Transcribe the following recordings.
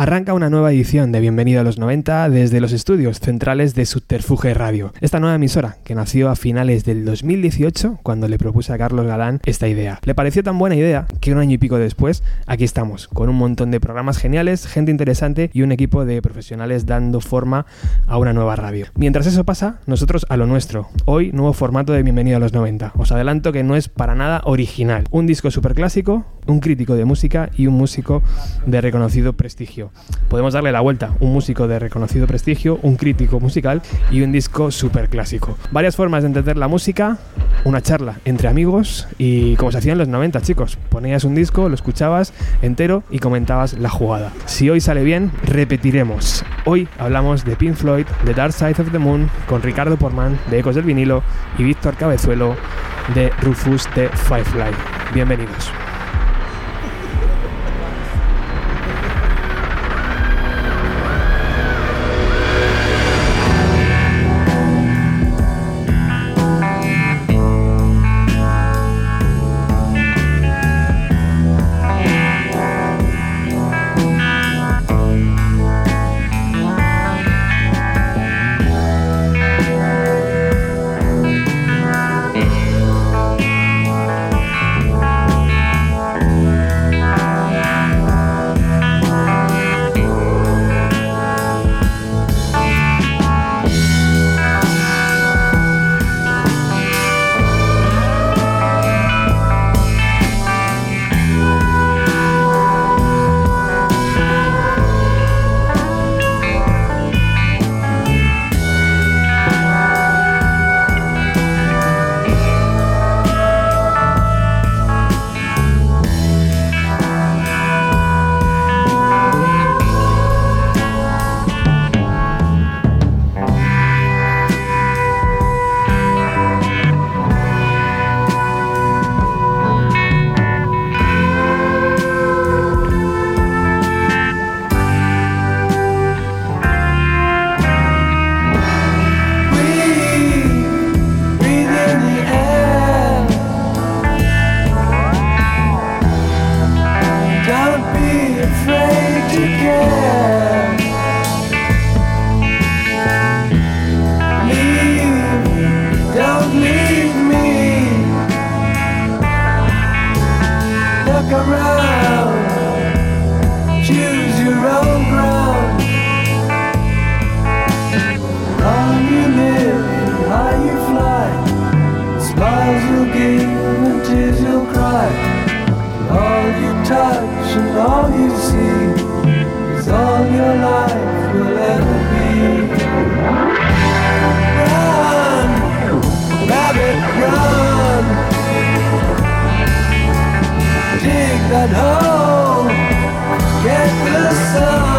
Arranca una nueva edición de Bienvenido a los 90 desde los estudios centrales de Subterfuge Radio. Esta nueva emisora, que nació a finales del 2018, cuando le propuse a Carlos Galán esta idea. Le pareció tan buena idea que un año y pico después, aquí estamos, con un montón de programas geniales, gente interesante y un equipo de profesionales dando forma a una nueva radio. Mientras eso pasa, nosotros a lo nuestro. Hoy, nuevo formato de Bienvenido a los 90. Os adelanto que no es para nada original. Un disco super clásico, un crítico de música y un músico de reconocido prestigio. Podemos darle la vuelta, un músico de reconocido prestigio, un crítico musical y un disco súper clásico. Varias formas de entender la música, una charla entre amigos y como se hacía en los 90 chicos, ponías un disco, lo escuchabas entero y comentabas la jugada. Si hoy sale bien, repetiremos. Hoy hablamos de Pink Floyd, de Dark Side of the Moon, con Ricardo Porman de Ecos del Vinilo y Víctor Cabezuelo de Rufus de Firefly. Bienvenidos. eyes you give and tears you'll cry. And all you touch and all you see is all your life will ever be. Run, rabbit, run. Dig that hole, get the sun.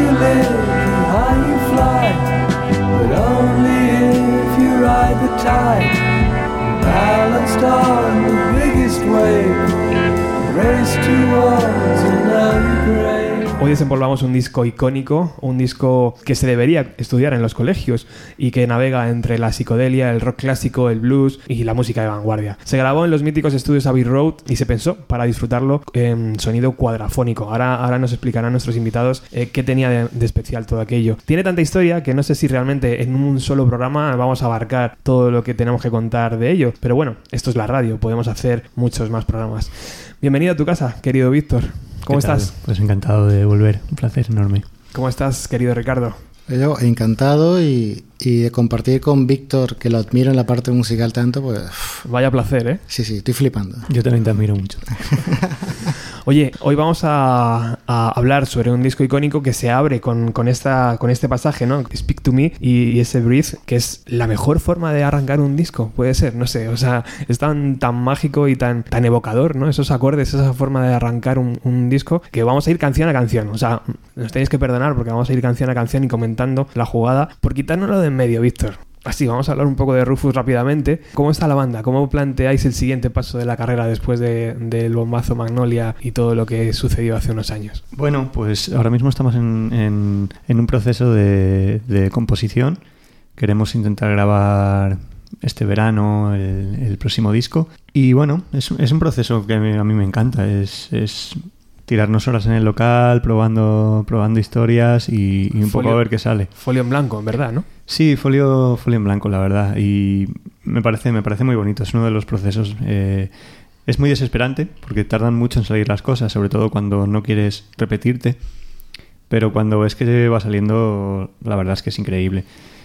you live and you fly, but only if you ride the tide. Balanced on the biggest wave, race towards another grave. Un disco icónico, un disco que se debería estudiar en los colegios y que navega entre la psicodelia, el rock clásico, el blues y la música de vanguardia. Se grabó en los míticos estudios Abbey Road y se pensó para disfrutarlo en sonido cuadrafónico. Ahora, ahora nos explicarán nuestros invitados eh, qué tenía de, de especial todo aquello. Tiene tanta historia que no sé si realmente en un solo programa vamos a abarcar todo lo que tenemos que contar de ello. Pero bueno, esto es la radio, podemos hacer muchos más programas. Bienvenido a tu casa, querido Víctor. ¿Cómo estás? Pues encantado de volver, un placer enorme. ¿Cómo estás, querido Ricardo? Yo encantado y, y, de compartir con Víctor, que lo admiro en la parte musical tanto, pues... Vaya placer, ¿eh? Sí, sí, estoy flipando. Yo también te admiro mucho. Oye, hoy vamos a, hablar sobre un disco icónico que se abre con, esta, con este pasaje, ¿no? Speak to Me y, ese Breathe, que es la mejor forma de arrancar un disco, puede ser, no sé, o sea, es tan, tan mágico y tan, tan evocador, ¿no? Esos acordes, esa forma de arrancar un, un disco, que vamos a ir canción a canción, o sea, nos tenéis que perdonar porque vamos a ir canción a canción y comentando la jugada, por quitárnoslo de en medio, Víctor. Así, vamos a hablar un poco de Rufus rápidamente. ¿Cómo está la banda? ¿Cómo planteáis el siguiente paso de la carrera después del de, bombazo Magnolia y todo lo que sucedió hace unos años? Bueno, pues ahora mismo estamos en, un proceso de, composición. Queremos intentar grabar este verano el, próximo disco. Y bueno, es, un proceso que a mí, me encanta. Es tirarnos horas en el local, probando, probando historias y, y un folio, poco a ver qué sale. Folio en blanco, en verdad, ¿no? Sí, folio, folio en blanco, la verdad. Y me parece, me parece muy bonito. Es uno de los procesos. Eh, es muy desesperante porque tardan mucho en salir las cosas, sobre todo cuando no quieres repetirte. Pero cuando ves que va saliendo, la verdad es que es increíble.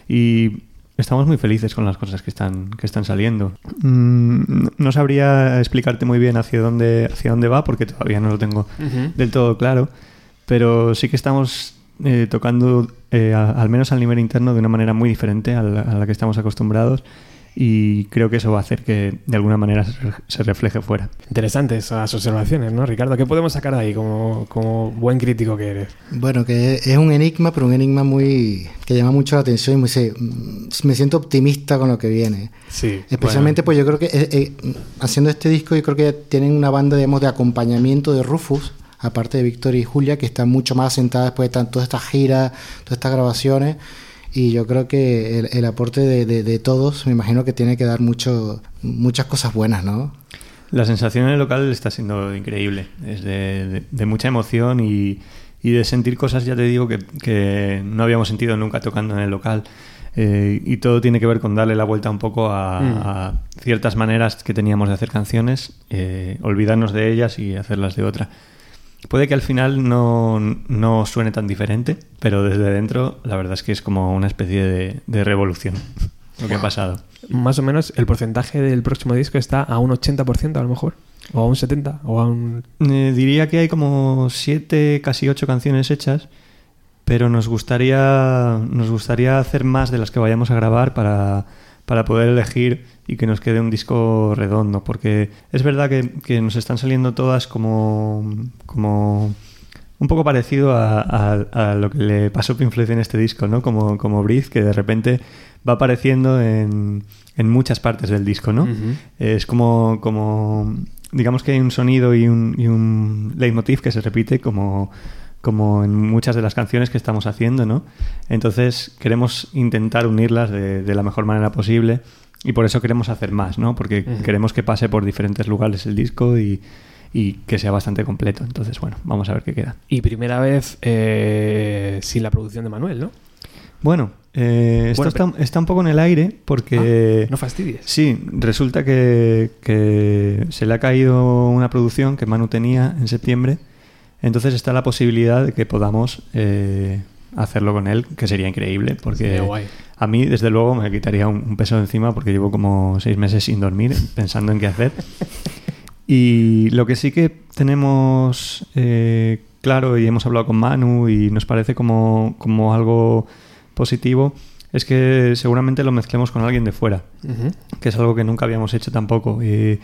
Y estamos muy felices con las cosas que están, que están saliendo. Mm, no sabría explicarte muy bien hacia dónde, hacia dónde va porque todavía no lo tengo uh -huh. del todo claro. Pero sí que estamos eh, tocando, eh, a, al menos al nivel interno, de una manera muy diferente a la, a la, que estamos acostumbrados. Y creo que eso va a hacer que de alguna manera se refleje fuera. Interesantes esas observaciones, ¿no, Ricardo? ¿Qué podemos sacar de ahí como, como buen crítico que eres? Bueno, que es un enigma, pero un enigma muy que llama mucho la atención y me siento optimista con lo que viene. Sí. Especialmente, bueno. pues yo creo que eh, eh, haciendo este disco, yo creo que tienen una banda, digamos, de acompañamiento de Rufus aparte de Victoria y Julia, que están mucho más sentadas después de todas estas giras, todas estas grabaciones. Y yo creo que el, el aporte de, de, de, todos, me imagino que tiene que dar mucho, muchas cosas buenas, ¿no? La sensación en el local está siendo increíble. Es de, de mucha emoción y, y, de sentir cosas, ya te digo, que, que, no habíamos sentido nunca tocando en el local. Eh, y todo tiene que ver con darle la vuelta un poco a, mm. a ciertas maneras que teníamos de hacer canciones, eh, olvidarnos de ellas y hacerlas de otra. Puede que al final no, no, suene tan diferente, pero desde dentro la verdad es que es como una especie de, de revolución lo que ha pasado. Más o menos el porcentaje del próximo disco está a un 80% a lo mejor, o a un 70%, o a un... Eh, diría que hay como 7, casi 8 canciones hechas, pero nos gustaría, nos gustaría hacer más de las que vayamos a grabar para, para poder elegir y que nos quede un disco redondo, porque es verdad que, que nos están saliendo todas como, como un poco parecido a, a, a, lo que le pasó a Pink Floyd en este disco, ¿no? Como, como Breathe, que de repente va apareciendo en, en muchas partes del disco, ¿no? Uh -huh. Es como, como, digamos que hay un sonido y un, y un leitmotiv que se repite como como en muchas de las canciones que estamos haciendo, ¿no? Entonces queremos intentar unirlas de, de la mejor manera posible y por eso queremos hacer más, ¿no? Porque uh -huh. queremos que pase por diferentes lugares el disco y, y, que sea bastante completo. Entonces, bueno, vamos a ver qué queda. Y primera vez eh, sin la producción de Manuel, ¿no? Bueno, eh, esto bueno, está, un poco en el aire porque... Ah, no fastidies. Sí, resulta que, que se le ha caído una producción que Manu tenía en septiembre entonces está la posibilidad de que podamos eh, hacerlo con él, que sería increíble, porque a mí, desde luego, me quitaría un, peso de encima porque llevo como seis meses sin dormir pensando en qué hacer. Y lo que sí que tenemos eh, claro y hemos hablado con Manu y nos parece como, como algo positivo es que seguramente lo mezclemos con alguien de fuera, uh -huh. que es algo que nunca habíamos hecho tampoco. Y,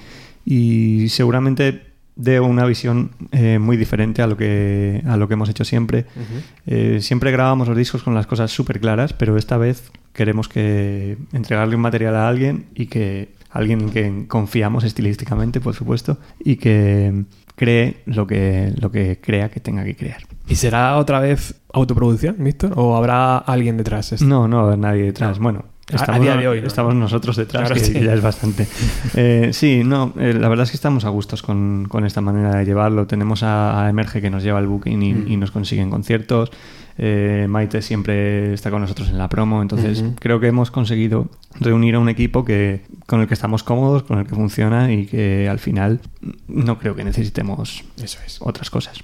y seguramente de una visión eh, muy diferente a lo que a lo que hemos hecho siempre. Uh -huh. eh, siempre grabamos los discos con las cosas súper claras, pero esta vez queremos que entregarle un material a alguien y que alguien que confiamos estilísticamente, por supuesto, y que cree lo que lo que crea que tenga que crear. ¿Y será otra vez autoproducción, Víctor? ¿O habrá alguien detrás? Esto? No, no, nadie detrás. No. Bueno, Estamos, a día de hoy. ¿no? Estamos nosotros detrás, claro, que, sí. ya es bastante. Eh, sí, no, eh, la verdad es que estamos a gustos con, con, esta manera de llevarlo. Tenemos a, a Emerge que nos lleva el booking y, mm. y nos consiguen conciertos. Eh, Maite siempre está con nosotros en la promo, entonces uh -huh. creo que hemos conseguido reunir a un equipo que con el que estamos cómodos, con el que funciona y que al final no creo que necesitemos Eso es. otras cosas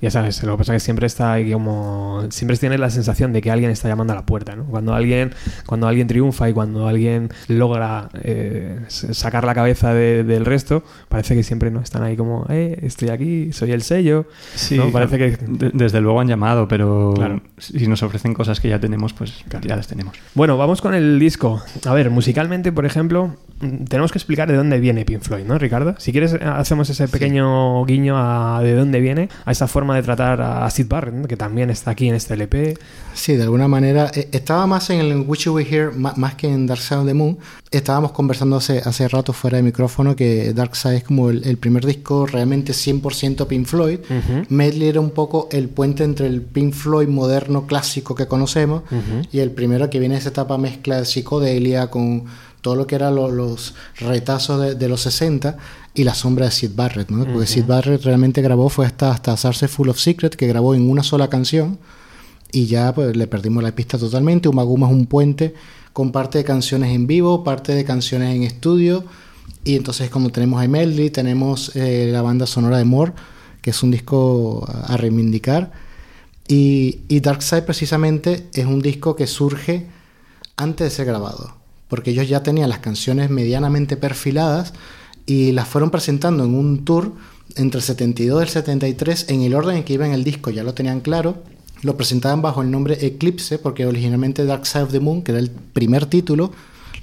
ya sabes, lo que pasa es que siempre está ahí como. Siempre tienes la sensación de que alguien está llamando a la puerta, ¿no? Cuando alguien, cuando alguien triunfa y cuando alguien logra eh, sacar la cabeza de, del resto, parece que siempre no están ahí como, eh, estoy aquí, soy el sello. Sí, ¿no? parece que. desde luego han llamado, pero, Claro. si nos ofrecen cosas que ya tenemos, pues ya las tenemos. Bueno, vamos con el disco. A ver, musicalmente, por ejemplo, mm, tenemos que explicar de dónde viene Pink Floyd, ¿no, Ricardo? Si quieres, eh, hacemos ese pequeño guiño a de dónde viene, a esa forma de tratar a Sid Barrett, ¿no? que también está aquí en este LP. Sí, de alguna manera. eh, estaba más en el You We Hear, ma- más, que en Dark Side of the Moon. Estábamos conversando hace, hace rato fuera de micrófono que Dark Side es como el, el primer disco realmente 100% Pink Floyd. Ujú. Medley era un poco el puente entre el Pink Floyd moderno clásico que conocemos y el primero que viene esa etapa mezcla de psicodelia con todo lo que eran lo- los retazos de, de los 60 y la sombra de Sid Barrett, ¿no? Porque Sid Barrett realmente grabó fue hasta, hasta Sarse Full of Secret, que grabó en una sola canción y ya pues le perdimos la pista totalmente. Umaguma es un puente con parte de canciones en vivo, parte de canciones en estudio y entonces como tenemos a Medley, tenemos eh, la banda sonora de More, que es un disco a a reivindicar y, y Dark Side precisamente es un disco que surge antes de ser grabado, porque ellos ya tenían las canciones medianamente perfiladas y las fueron presentando en un tour entre el 72 y el 73 en el orden en que iba en el disco, ya lo tenían claro. Lo presentaban bajo el nombre Eclipse, porque originalmente Dark Side of the Moon, que era el primer título,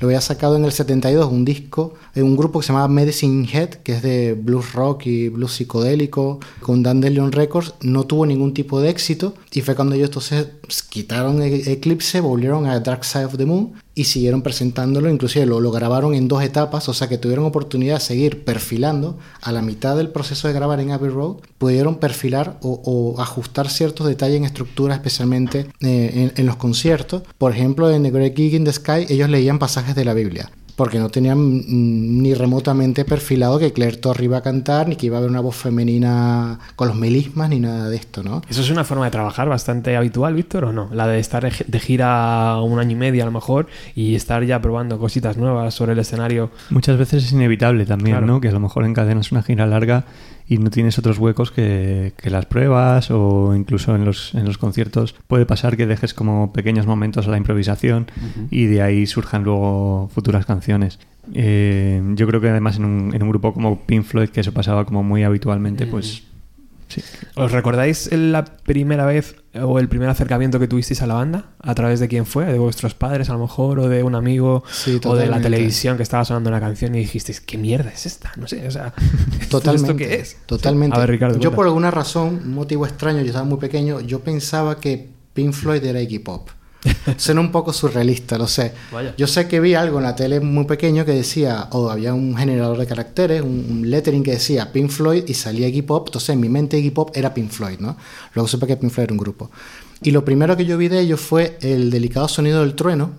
lo había sacado en el 72 un disco, en un grupo que se llamaba Medicine Head, que es de blues rock y blues psicodélico, con Dandelion Records, no tuvo ningún tipo de éxito y fue cuando ellos entonces quitaron E- Eclipse, volvieron a Dark Side of the Moon y siguieron presentándolo, inclusive lo, lo grabaron en dos etapas, o sea que tuvieron oportunidad de seguir perfilando a la mitad del proceso de grabar en Abbey Road, pudieron perfilar o, ajustar ciertos detalles en estructura, especialmente eh, en, en los conciertos. Por ejemplo, en The Great Gig in the Sky ellos leían pasajes de la Biblia. Porque no tenían mm, ni remotamente perfilado que Claire Torrey iba a cantar, ni que iba a haber una voz femenina con los melismas, ni nada de esto, ¿no? ¿Eso es una forma de trabajar bastante habitual, Víctor, o no? La de estar de gira un año y medio a lo mejor y estar ya probando cositas nuevas sobre el escenario. Muchas veces es inevitable también, Claro. ¿no? Que a lo mejor encadenas una gira larga y no tienes otros huecos que, que las pruebas o incluso en los, en los conciertos puede pasar que dejes como pequeños momentos a la improvisación y de ahí surjan luego futuras canciones. Eh, yo creo que además en un, en un grupo como Pink Floyd, que eso pasaba como muy habitualmente, pues sí. ¿Os recordáis la primera vez o el primer acercamiento que tuvisteis a la banda? ¿A través de quién fue? ¿De vuestros padres a lo mejor? ¿O de un amigo? Sí, ¿O de la televisión que estaba sonando una canción y dijisteis, ¿qué mierda es esta? No sé, o sea, Totalmente. ¿esto qué es? Totalmente. A ver, Ricardo. yo por alguna razón, un motivo extraño, yo estaba muy pequeño, yo pensaba que Pink Floyd era Iggy Pop. Suena un poco surrealista, lo sé. Vaya. Yo sé que vi algo en la tele muy pequeño que decía, o había un generador de caracteres, un, un lettering que decía Pink Floyd y salía Iggy Pop. Entonces en mi mente Iggy Pop era Pink Floyd, ¿no? Luego supe que Pink Floyd era un grupo. Y lo primero que yo vi de ellos fue el delicado sonido del trueno,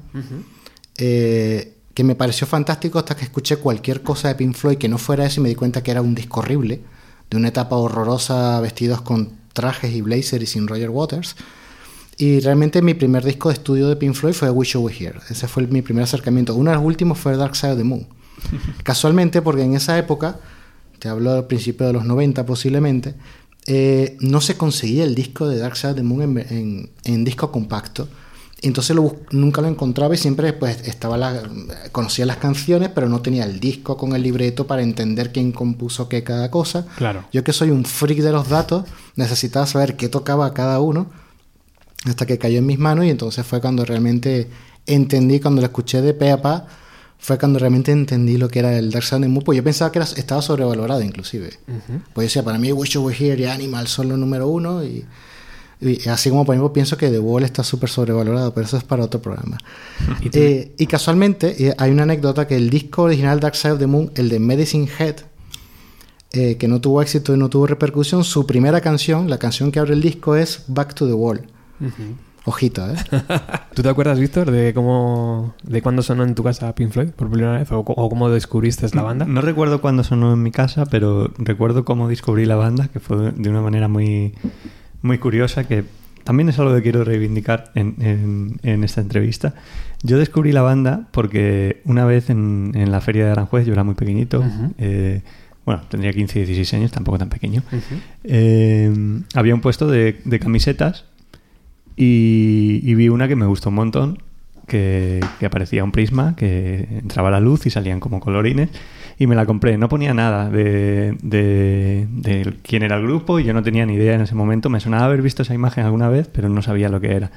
eh, que me pareció fantástico hasta que escuché cualquier cosa de Pink Floyd que no fuera eso y me di cuenta que era un disco horrible, de una etapa horrorosa, vestidos con trajes y blazer y sin Roger Waters. Y realmente mi primer disco de estudio de Pink Floyd fue Wish You Were Here. Ese fue el- mi primer acercamiento. Uno de los últimos fue Dark Side of the Moon. Casualmente, porque en esa época, te hablo del principio de los 90 posiblemente, eh, no se conseguía el disco de Dark Side of the Moon en, en- en disco compacto. Entonces lo nunca lo encontraba y siempre pues estaba la, conocía las canciones, pero no tenía el disco con el libreto para entender quién compuso qué cada cosa. Claro. Yo que soy un freak de los datos, necesitaba saber qué tocaba cada uno hasta que cayó en mis manos y entonces fue cuando realmente entendí, cuando lo escuché de pe a pa, fue cuando realmente entendí lo que era el Dark Side of the Moon, pues yo pensaba que era, estaba sobrevalorado inclusive. Pues yo decía, para mí Wish You Were Here y Animal son los número uno y, y así como por ejemplo pienso que The Wall está súper sobrevalorado, pero eso es para otro programa. Eh, y casualmente eh, hay una anécdota que el disco original Dark Side of the Moon, el de Medicine Head, eh, que no tuvo éxito y no tuvo repercusión, su primera canción, la canción que abre el disco es Back to the Wall. Ojito, ¿eh? ¿Tú te acuerdas, Víctor, de cómo, de cuándo sonó en tu casa Pink Floyd por primera vez? ¿O, o cómo descubriste la banda? No recuerdo cuándo sonó en mi casa, pero recuerdo cómo descubrí la banda, que fue de una manera muy, muy curiosa, que también es algo que quiero reivindicar en, en- en esta entrevista. Yo descubrí la banda porque una vez en, en la feria de Aranjuez, yo era muy pequeñito, Ujú. eh, bueno, tendría 15, 16 años, tampoco tan pequeño, Ujú. eh, había un puesto de, de camisetas y, vi una que me gustó un montón, que, que aparecía un prisma, que entraba la luz y salían como colorines. y me la compré. No ponía nada de, de, de quién era el grupo y yo no tenía ni idea en ese momento. Me sonaba haber visto esa imagen alguna vez, pero no sabía lo que era.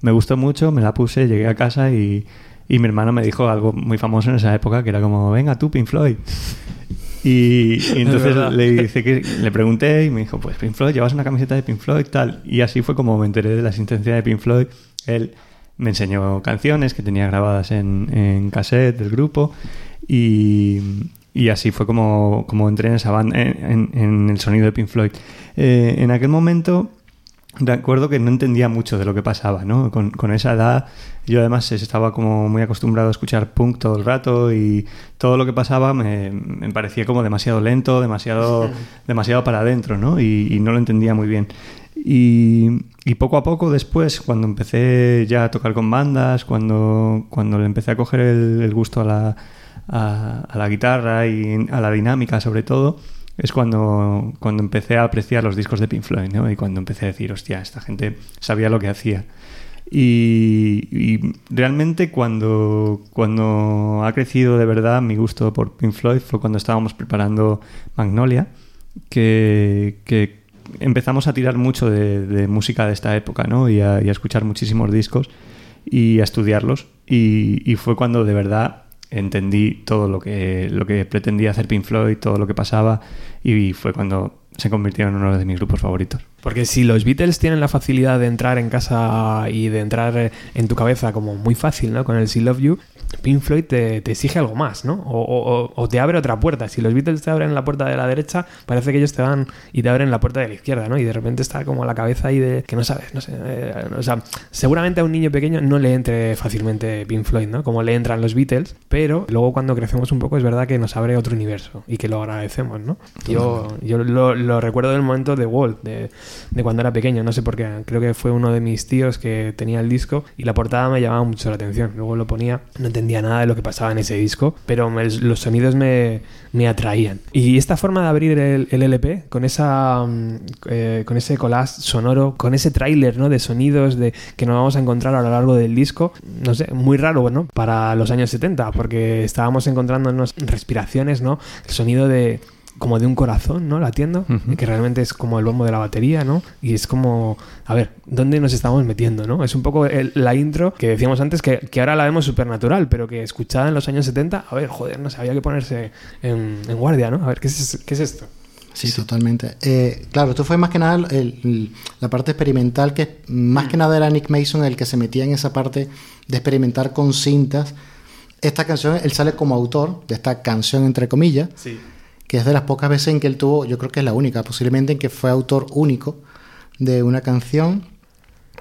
Me gustó mucho, me la puse, llegué a casa y, y mi hermano me dijo algo muy famoso en esa época, que era como, venga tú, Pink Floyd. Y, y entonces le, dice que, le pregunté y me dijo, pues Pink Floyd, llevas una camiseta de Pink Floyd, tal. Y así fue como me enteré de la existencia de Pink Floyd. Él me enseñó canciones que tenía grabadas en, en cassette del grupo y, y así fue como, como entré en esa banda, en, en el sonido de Pink Floyd. Eh, en aquel momento recuerdo que no entendía mucho de lo que pasaba, ¿no? Con, con, esa edad yo además estaba como muy acostumbrado a escuchar punk todo el rato y todo lo que pasaba me, me parecía como demasiado lento, demasiado, demasiado para adentro, ¿no? Y, y, no lo entendía muy bien. Y, y, poco a poco después, cuando empecé ya a tocar con bandas, cuando, cuando le empecé a coger el, el gusto a la, a, a la guitarra y a la dinámica sobre todo, es cuando, cuando empecé a apreciar los discos de Pink Floyd, ¿no? Y cuando empecé a decir, hostia, esta gente sabía lo que hacía. Y, realmente cuando, cuando ha crecido de verdad mi gusto por Pink Floyd fue cuando estábamos preparando Magnolia, que, que empezamos a tirar mucho de, música de esta época, ¿no? Y a, escuchar muchísimos discos y a estudiarlos. Y fue cuando de verdad entendí todo lo que, lo que pretendía hacer Pink Floyd, todo lo que pasaba, y fue cuando se convirtió en uno de mis grupos favoritos. Porque si los Beatles tienen la facilidad de entrar en casa y de entrar en tu cabeza como muy fácil, ¿no? Con el See Love You, Pink Floyd te, te exige algo más, ¿no? O, o, o, te abre otra puerta. Si los Beatles te abren la puerta de la derecha, parece que ellos te van y te abren la puerta de la izquierda, ¿no? Y de repente está como la cabeza ahí de que no sabes, no sé. Eh, o sea, seguramente a un niño pequeño no le entre fácilmente Pink Floyd, ¿no? Como le entran los Beatles, pero luego cuando crecemos un poco es verdad que nos abre otro universo y que lo agradecemos, ¿no? Yo, yo lo, lo recuerdo del momento de Walt, de, de cuando era pequeño, no sé por qué. Creo que fue uno de mis tíos que tenía el disco y la portada me llamaba mucho la atención. Luego lo ponía, no entendía nada de lo que pasaba en ese disco, pero los sonidos me, me, atraían. Y esta forma de abrir el, LP, con, esa, eh, con ese collage sonoro, con ese tráiler ¿no? de sonidos de, que nos vamos a encontrar a lo largo del disco, no sé, muy raro ¿no? para los años 70, porque estábamos encontrándonos respiraciones, ¿no? el sonido de como de un corazón, ¿no? Latiendo, uh -huh. que realmente es como el bombo de la batería, ¿no? Y es como, a ver, ¿dónde nos estamos metiendo, ¿no? Es un poco el, la intro que decíamos antes, que, que ahora la vemos supernatural, pero que escuchada en los años 70, a ver, joder, no sé, había que ponerse en, en guardia, ¿no? A ver, ¿qué es, qué es esto? Sí, sí, totalmente. Eh, claro, esto fue más que nada el, el, la parte experimental, que más que nada era Nick Mason el que se metía en esa parte de experimentar con cintas. Esta canción, él sale como autor de esta canción, entre comillas. Sí que es de las pocas veces en que él tuvo, yo creo que es la única, posiblemente en que fue autor único de una canción.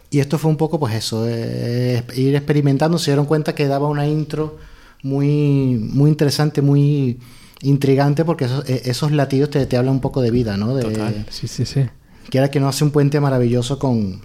Y esto fue un poco, pues eso, eh, ir experimentando, se dieron cuenta que daba una intro muy, muy interesante, muy intrigante, porque esos, esos latidos te, te, hablan un poco de vida, ¿no? De, Total, sí, sí, sí. Que era que no hace un puente maravilloso con,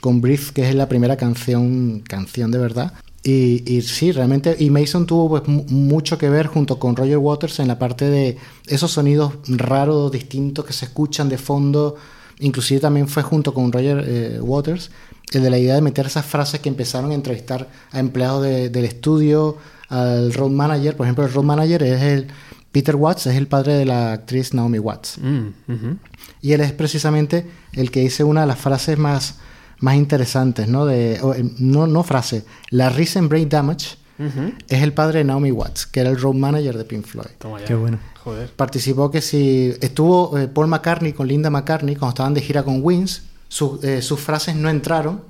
con Brief, que es la primera canción, canción de verdad. Y, y, sí, realmente, y Mason tuvo pues, mucho que ver junto con Roger Waters en la parte de esos sonidos raros, distintos que se escuchan de fondo. Inclusive también fue junto con Roger eh, Waters el de la idea de meter esas frases que empezaron a entrevistar a empleados de, del estudio, al road manager. Por ejemplo, el road manager es el Peter Watts, es el padre de la actriz Naomi Watts. Mm, uh -huh. Y él es precisamente el que dice una de las frases más más interesantes, ¿no? De, o, no, no frase, la Recent Brain Damage uh -huh. es el padre de Naomi Watts, que era el road manager de Pink Floyd. Toma ya. Qué bueno. Joder. Participó que si estuvo eh, Paul McCartney con Linda McCartney cuando estaban de gira con Wings, su, eh, sus frases no entraron,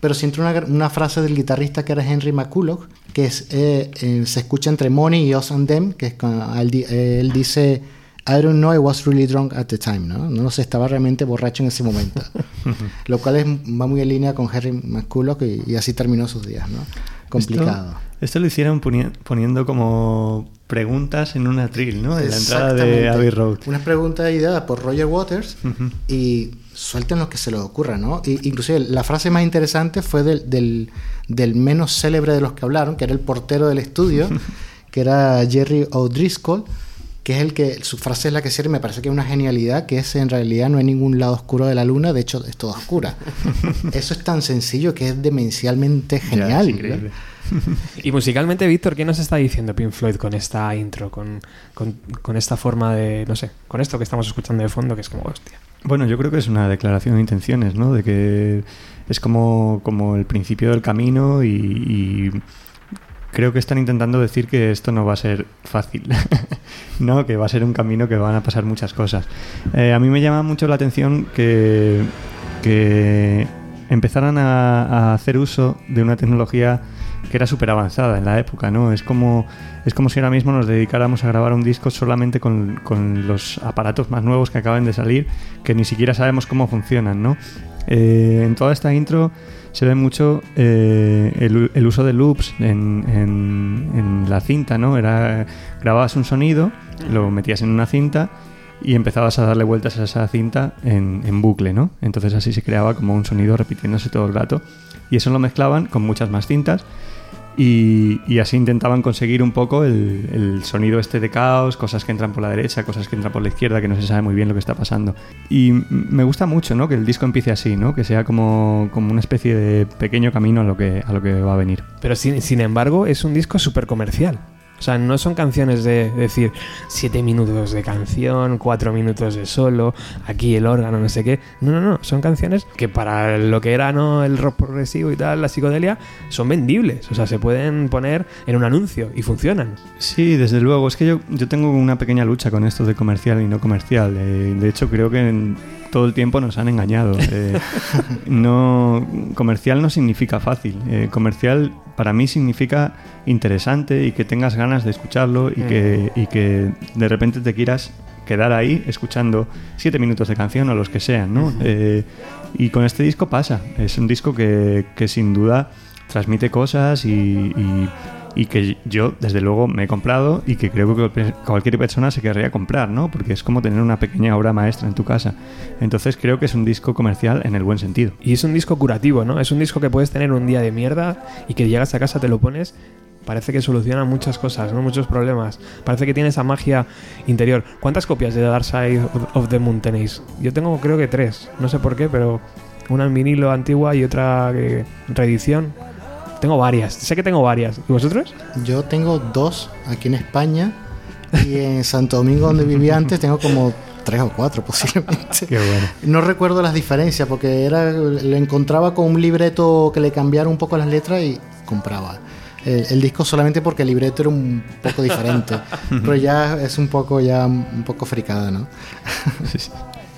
pero sí entró una, una, frase del guitarrista que era Henry McCulloch, que es, eh, se escucha entre Money y Us and Them, que es cuando él, él dice I don't know, I was really drunk at the time, ¿no? No sé, estaba realmente borracho en ese momento. Lo cual es, va muy en línea con Harry McCulloch y, y así terminó sus días, ¿no? Complicado. Esto, esto lo hicieron poniendo como preguntas en un atril, ¿no? De la entrada de Abbey Road. Unas preguntas ideadas por Roger Waters uh -huh. y suelten lo que se les ocurra, ¿no? Y, inclusive la frase más interesante fue del, del, del menos célebre de los que hablaron, que era el portero del estudio, que era Jerry O'Driscoll que es el que su frase es la que sirve, me parece que es una genialidad, que es en realidad no hay ningún lado oscuro de la luna, de hecho es toda oscura. Eso es tan sencillo que es demencialmente genial. Ya, es y musicalmente, Víctor, ¿qué nos está diciendo Pink Floyd con esta intro, con, con, con esta forma de, no sé, con esto que estamos escuchando de fondo, que es como, hostia? Bueno, yo creo que es una declaración de intenciones, ¿no? De que es como, como el principio del camino y, y creo que están intentando decir que esto no va a ser fácil, ¿no? Que va a ser un camino que van a pasar muchas cosas. Eh, a mí me llama mucho la atención que, que empezaran a, hacer uso de una tecnología que era súper avanzada en la época, ¿no? Es como, es como si ahora mismo nos dedicáramos a grabar un disco solamente con, con los aparatos más nuevos que acaban de salir, que ni siquiera sabemos cómo funcionan, ¿no? Eh, en toda esta intro se ve mucho eh, el, el, uso de loops en, en, en, la cinta, ¿no? Era, grababas un sonido, lo metías en una cinta y empezabas a darle vueltas a esa cinta en, en bucle, ¿no? Entonces así se creaba como un sonido repitiéndose todo el rato. Y eso lo mezclaban con muchas más cintas y, así intentaban conseguir un poco el, el, sonido este de caos, cosas que entran por la derecha, cosas que entran por la izquierda, que no se sabe muy bien lo que está pasando. Y me gusta mucho ¿no? que el disco empiece así, ¿no? que sea como, como una especie de pequeño camino a lo que, a lo que va a venir. Pero sin, sin embargo es un disco súper comercial. O sea, no son canciones de, de decir siete minutos de canción, cuatro minutos de solo, aquí el órgano, no sé qué. No, no, no. Son canciones que para lo que era ¿no? el rock progresivo y tal, la psicodelia, son vendibles. O sea, se pueden poner en un anuncio y funcionan. Sí, desde luego. Es que yo, yo tengo una pequeña lucha con esto de comercial y no comercial. Eh, de hecho, creo que en todo el tiempo nos han engañado. Eh, no, comercial no significa fácil. Eh, comercial para mí significa interesante y que tengas ganas de escucharlo y, que, y que de repente te quieras quedar ahí escuchando siete minutos de canción o los que sean, ¿no? Eh, y con este disco pasa. Es un disco que, que sin duda transmite cosas y, y, y, que yo, desde luego, me he comprado y que creo que cualquier persona se querría comprar, ¿no? Porque es como tener una pequeña obra maestra en tu casa. Entonces creo que es un disco comercial en el buen sentido. Y es un disco curativo, ¿no? Es un disco que puedes tener un día de mierda y que llegas a casa, te lo pones parece que soluciona muchas cosas, ¿no? muchos problemas. Parece que tiene esa magia interior. ¿Cuántas copias de Dark Side of the Moon tenéis? Yo tengo creo que tres, no sé por qué, pero una en vinilo antigua y otra que, reedición. Tengo varias, sé que tengo varias. ¿Y vosotros? Yo tengo dos aquí en España y en Santo Domingo donde vivía antes tengo como tres o cuatro posiblemente. Qué bueno. No recuerdo las diferencias porque era le encontraba con un libreto que le cambiara un poco las letras y compraba el, el, disco solamente porque el libreto era un poco diferente. pero ya es un poco ya un poco fricada, ¿no? sí, sí.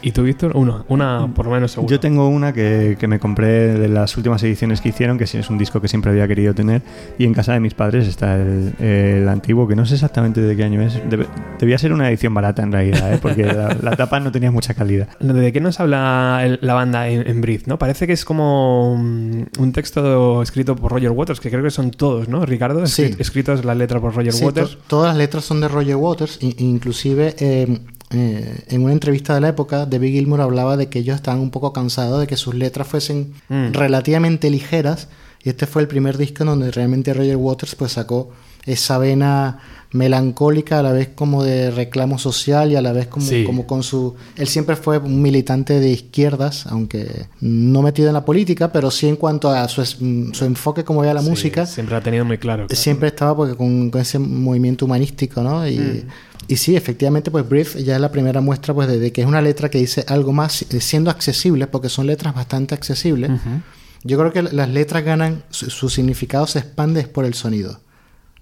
¿Y tú, Víctor? Uno, una por lo menos seguro. Yo tengo una que, que, me compré de las últimas ediciones que hicieron, que es un disco que siempre había querido tener. Y en casa de mis padres está el, el antiguo, que no sé exactamente de qué año es. Debe, debía ser una edición barata en realidad, ¿eh? porque la, la, tapa no tenía mucha calidad. ¿De qué nos habla el, la banda en, en Breathe? ¿no? Parece que es como un texto escrito por Roger Waters, que creo que son todos, ¿no, Ricardo? Sí. Escritos las letras por Roger sí, Waters. To todas las letras son de Roger Waters, inclusive... Eh, eh, en una entrevista de la época, David Gilmour hablaba de que ellos estaban un poco cansados de que sus letras fuesen mm. relativamente ligeras. Y este fue el primer disco en donde realmente Roger Waters pues sacó esa vena melancólica a la vez como de reclamo social y a la vez como, sí. como con su... Él siempre fue un militante de izquierdas, aunque no metido en la política, pero sí en cuanto a su, su enfoque como veía la sí, música. Siempre ha tenido muy claro. claro. Siempre estaba porque con, con, ese movimiento humanístico, ¿no? Y, mm. y sí, efectivamente, pues Brief ya es la primera muestra pues de, de, que es una letra que dice algo más siendo accesible, porque son letras bastante accesibles. Uh -huh. Yo creo que las letras ganan, su, su significado se expande por el sonido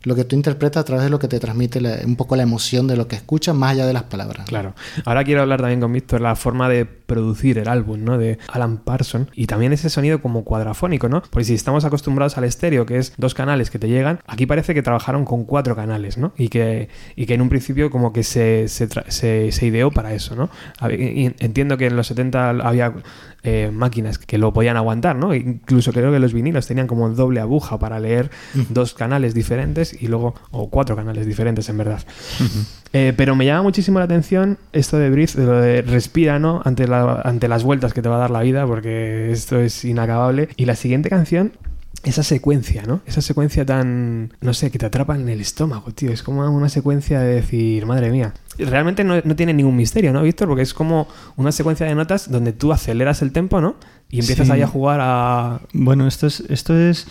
lo que tú interpretas a través de lo que te transmite un poco la emoción de lo que escuchas más allá de las palabras. Claro. Ahora quiero hablar también con Víctor la forma de producir el álbum, ¿no? De Alan Parsons y también ese sonido como cuadrafónico, ¿no? Porque si estamos acostumbrados al estéreo, que es dos canales que te llegan, aquí parece que trabajaron con cuatro canales, ¿no? Y que, y que en un principio como que se, se, se, se ideó para eso, ¿no? Entiendo que en los 70 había eh, máquinas que lo podían aguantar, ¿no? Incluso creo que los vinilos tenían como doble aguja para leer uh -huh. dos canales diferentes y luego, o cuatro canales diferentes en verdad. Uh -huh. eh, pero me llama muchísimo la atención esto de Breathe, de lo de respira, ¿no? Ante, la, ante las vueltas que te va a dar la vida, porque esto es inacabable. Y la siguiente canción esa secuencia, ¿no? Esa secuencia tan, no sé, que te atrapa en el estómago, tío. Es como una secuencia de decir, madre mía. Realmente no, no tiene ningún misterio, ¿no, Víctor? Porque es como una secuencia de notas donde tú aceleras el tempo, ¿no? Y empiezas sí. ahí a jugar a... Bueno, esto es... Esto es...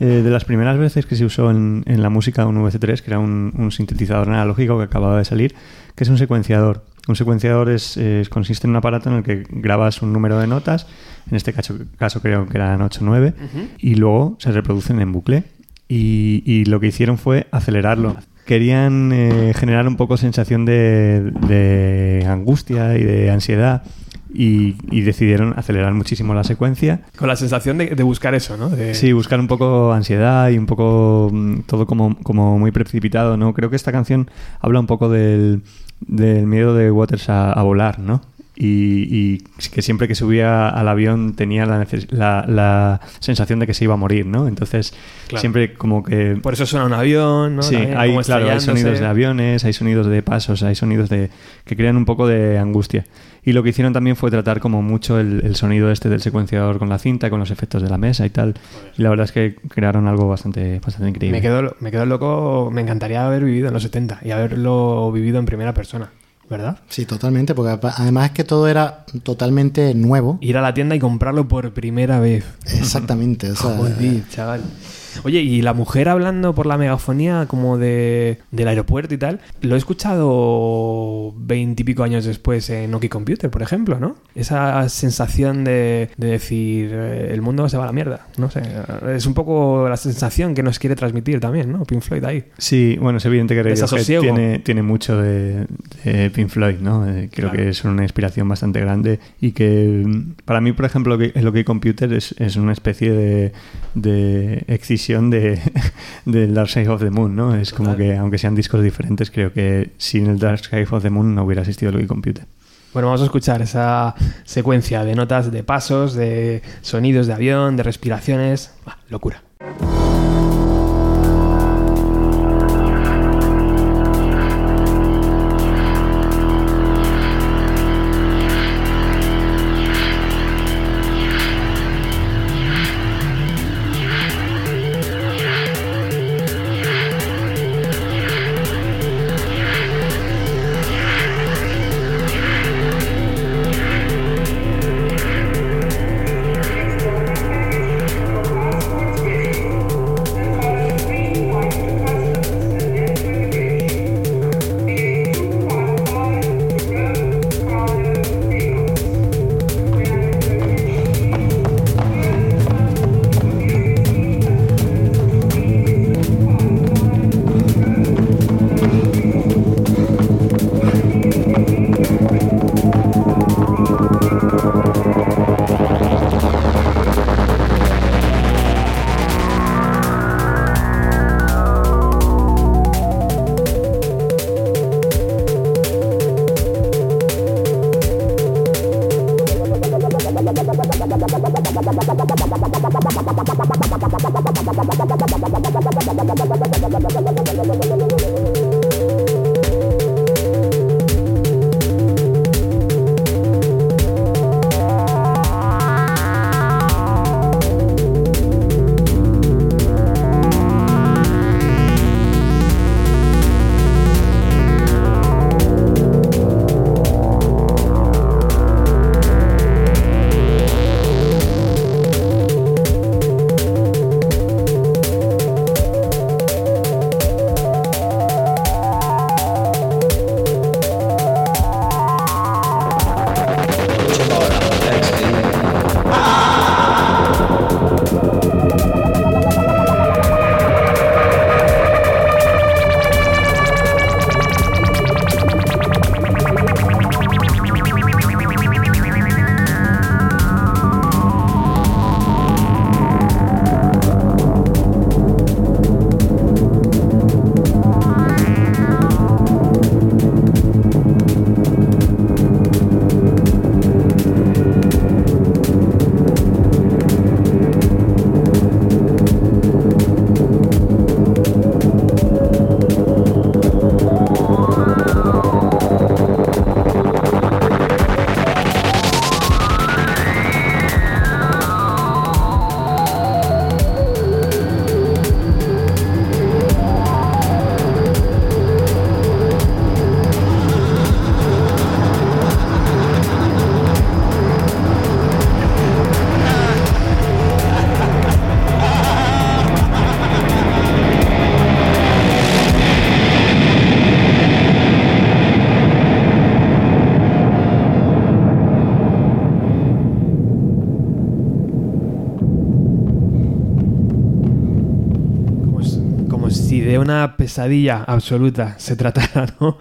eh, de las primeras veces que se usó en, en la música un VC3, que era un, un sintetizador analógico que acababa de salir, que es un secuenciador. Un secuenciador es, consiste en un aparato en el que grabas un número de notas, en este caso, caso creo que eran 8 o 9, y luego se reproducen en bucle. Y, y lo que hicieron fue acelerarlo. Querían eh, generar un poco sensación de, de angustia y de ansiedad y, y decidieron acelerar muchísimo la secuencia Con la sensación de, de buscar eso, ¿no? De- Sí, buscar un poco ansiedad y un poco mm, todo como, como muy precipitado, ¿no? Creo que esta canción habla un poco del, del miedo de Waters a, a volar, ¿no? Y, y que siempre que subía al avión tenía la, neces- la, la sensación de que se iba a morir, ¿no? Entonces, Claro. siempre como que... Por eso suena un avión, ¿no? Sí, hay, claro, hay sonidos de aviones, hay sonidos de pasos, hay sonidos de que crean un poco de angustia. Y lo que hicieron también fue tratar como mucho el, el sonido este del secuenciador con la cinta, con los efectos de la mesa y tal. Y la verdad es que crearon algo bastante, bastante increíble. Me quedo, me quedo loco, me encantaría haber vivido en los 70 y haberlo vivido en primera persona, ¿verdad? Sí, totalmente, porque además es que todo era totalmente nuevo. Ir a la tienda y comprarlo por primera vez. Exactamente, o sea, Joder, chaval. Oye, y la mujer hablando por la megafonía como de, del aeropuerto y tal, lo he escuchado veintipico años después en Nokia Computer, por ejemplo, ¿no? Esa sensación de, de decir, eh, el mundo se va a la mierda, no sé. Es un poco la sensación que nos quiere transmitir también, ¿no? Pink Floyd ahí. Sí, bueno, es evidente que Radiohead tiene, tiene mucho de, de Pink Floyd, ¿no? Eh, creo Claro. que es una inspiración bastante grande y que mm, para mí, por ejemplo, lo que, lo que Computer es, es una especie de, de excisión de, del Dark Side of the Moon, ¿no? Es como que, aunque sean discos diferentes, creo que sin el Dark Side of the Moon no hubiera existido lo que Computer. Bueno, vamos a escuchar esa secuencia de notas, de pasos, de sonidos de avión, de respiraciones. Locura. Una pesadilla absoluta se tratara, ¿no?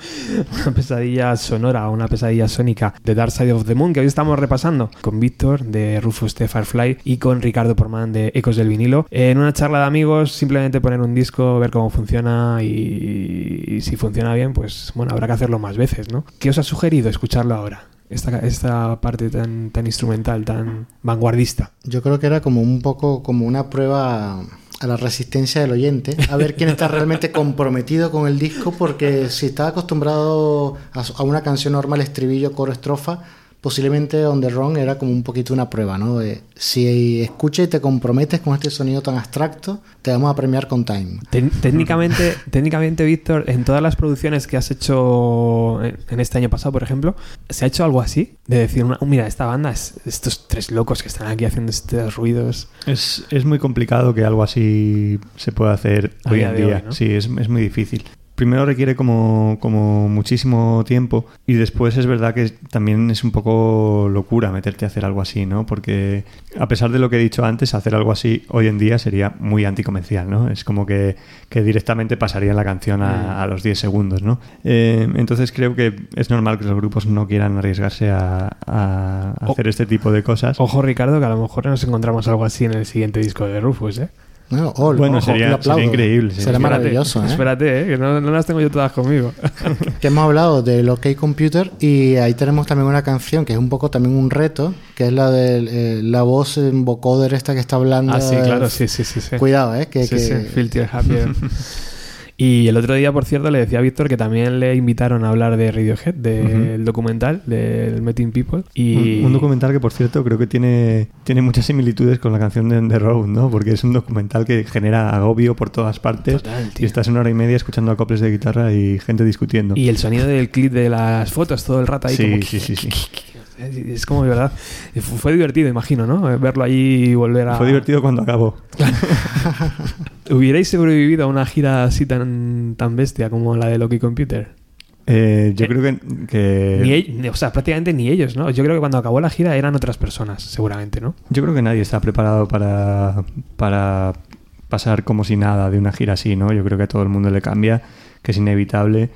Una pesadilla sonora, una pesadilla sónica de Dark Side of the Moon, que hoy estamos repasando con Víctor de Rufus de Firefly y con Ricardo Porman de Ecos del Vinilo. En una charla de amigos, simplemente poner un disco, ver cómo funciona y, y si funciona bien, pues bueno, habrá que hacerlo más veces, ¿no? ¿Qué os ha sugerido escucharlo ahora? Esta, esta parte tan, tan instrumental, tan vanguardista. Yo creo que era como un poco como una prueba a la resistencia del oyente, a ver quién está realmente comprometido con el disco, porque si está acostumbrado a, una canción normal, estribillo, coro, estrofa, posiblemente On The Wrong era como un poquito una prueba, ¿no? De, si escuchas y te comprometes con este sonido tan abstracto, te vamos a premiar con Time. técnicamente, técnicamente, Víctor, en todas las producciones que has hecho en este año pasado, por ejemplo, ¿se ha hecho algo así? De decir, una, mira, esta banda es estos tres locos que están aquí haciendo estos ruidos. Es, es muy complicado que algo así se pueda hacer A hoy día en día. hoy, ¿no? Sí, es, es muy difícil. Primero requiere como, como muchísimo tiempo y después es verdad que también es un poco locura meterte a hacer algo así, ¿no? Porque a pesar de lo que he dicho antes, hacer algo así hoy en día sería muy anticomercial, ¿no? Es como que, que directamente pasaría la canción a, a los 10 segundos, ¿no? Eh, entonces creo que es normal que los grupos no quieran arriesgarse a, a O- hacer este tipo de cosas. Ojo, Ricardo, que a lo mejor nos encontramos algo así en el siguiente disco de Rufus, ¿eh? Bueno, oh, Bueno, ojo, sería- sería increíble. Será Espérate, maravilloso, ¿eh? Espérate, ¿eh? que no, no las tengo yo todas conmigo. que hemos hablado del OK Computer y ahí tenemos también una canción que es un poco también un reto, que es la de la voz en vocoder esta que está hablando. ah, sí, claro, sí, sí, sí. sí. Cuidado, ¿eh? Que, Sí, que- sí, Happier. Y el otro día, por cierto, le decía a Víctor que también le invitaron a hablar de Radiohead, del documental, del Meeting People. Y Un, un documental que, por cierto, creo que tiene, tiene muchas similitudes con la canción de The Road, ¿no? Porque es un documental que genera agobio por todas partes. Total, y estás una hora y media escuchando acoples de guitarra y gente discutiendo. Y el sonido del clip de las fotos todo el rato ahí Sí, como... sí, sí, sí. Es como de verdad. Fue divertido, imagino, ¿no? Verlo allí y volver a... Fue divertido cuando acabó. ¿Hubierais sobrevivido a una gira así tan, tan bestia como la de Loki Computer? Eh, yo Eh, creo que... que- Ni o sea, prácticamente ni ellos, ¿no? Yo creo que cuando acabó la gira eran otras personas, seguramente, ¿no? Yo creo que nadie está preparado para, para pasar como si nada de una gira así, ¿no? Yo creo que a todo el mundo le cambia, que es inevitable.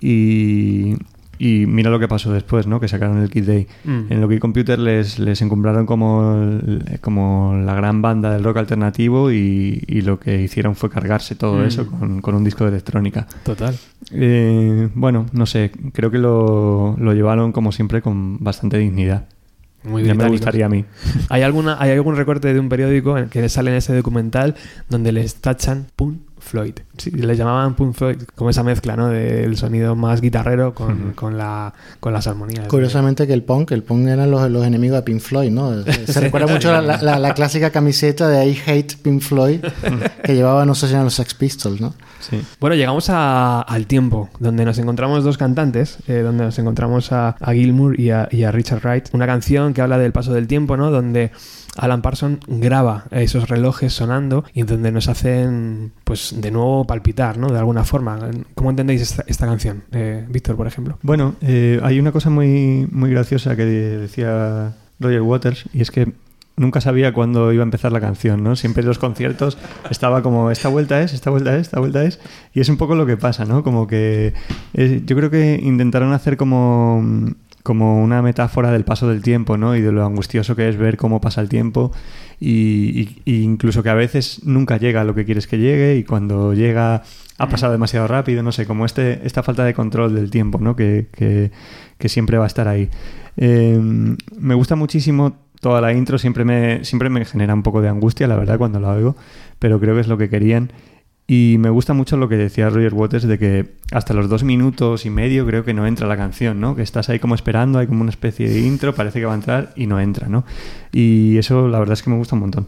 Y, y mira lo que pasó después, ¿no? Que sacaron el Kid Day. Mm. En Loki Computer les, les encumbraron como, el- como la gran banda del rock alternativo y, y lo que hicieron fue cargarse todo Mm. eso con, con un disco de electrónica. Total. Eh, bueno, no sé, creo que lo, lo llevaron como siempre con bastante dignidad. Muy ya me gustaría a mí. ¿Hay, alguna, hay algún recorte de un periódico en que sale en ese documental donde les tachan Punk Floyd. Sí, les llamaban Punk Floyd, como esa mezcla, ¿no? Del sonido más guitarrero con, con, la, con las armonías. Curiosamente que el punk, el punk eran los, los enemigos de Pink Floyd, ¿no? Se, se recuerda mucho la, la- la- la clásica camiseta de I Hate Pink Floyd que llevaba, no sé si eran los Sex Pistols, ¿no? Sí. Bueno, llegamos a- al tiempo, donde nos encontramos dos cantantes, eh, donde nos encontramos a, a Gilmour y a, y a Richard Wright. Una canción que habla del paso del tiempo, ¿no? Donde Alan Parsons graba esos relojes sonando y donde nos hacen, pues, de nuevo palpitar, ¿no? De alguna forma. ¿Cómo entendéis esta, canción, eh, Víctor, por ejemplo? Bueno, eh, hay una cosa muy, muy graciosa que decía Roger Waters y es que nunca sabía cuándo iba a empezar la canción, ¿no? Siempre en los conciertos estaba como esta vuelta es, esta vuelta es, esta vuelta es y es un poco lo que pasa, ¿no? Como que eh, yo creo que intentaron hacer como como una metáfora del paso del tiempo, ¿no? Y de lo angustioso que es ver cómo pasa el tiempo y, y- y incluso que a veces nunca llega a lo que quieres que llegue y cuando llega ha pasado demasiado rápido, no sé, como este, esta falta de control del tiempo, ¿no? Que, que- que siempre va a estar ahí. Eh, me gusta muchísimo toda la intro, siempre me, siempre me genera un poco de angustia, la verdad, cuando la oigo, pero creo que es lo que querían. Y me gusta mucho lo que decía Roger Waters de que hasta los dos minutos y medio creo que no entra la canción, ¿no? Que estás ahí como esperando, hay como una especie de intro, parece que va a entrar y no entra, ¿no? Y eso la verdad es que me gusta un montón.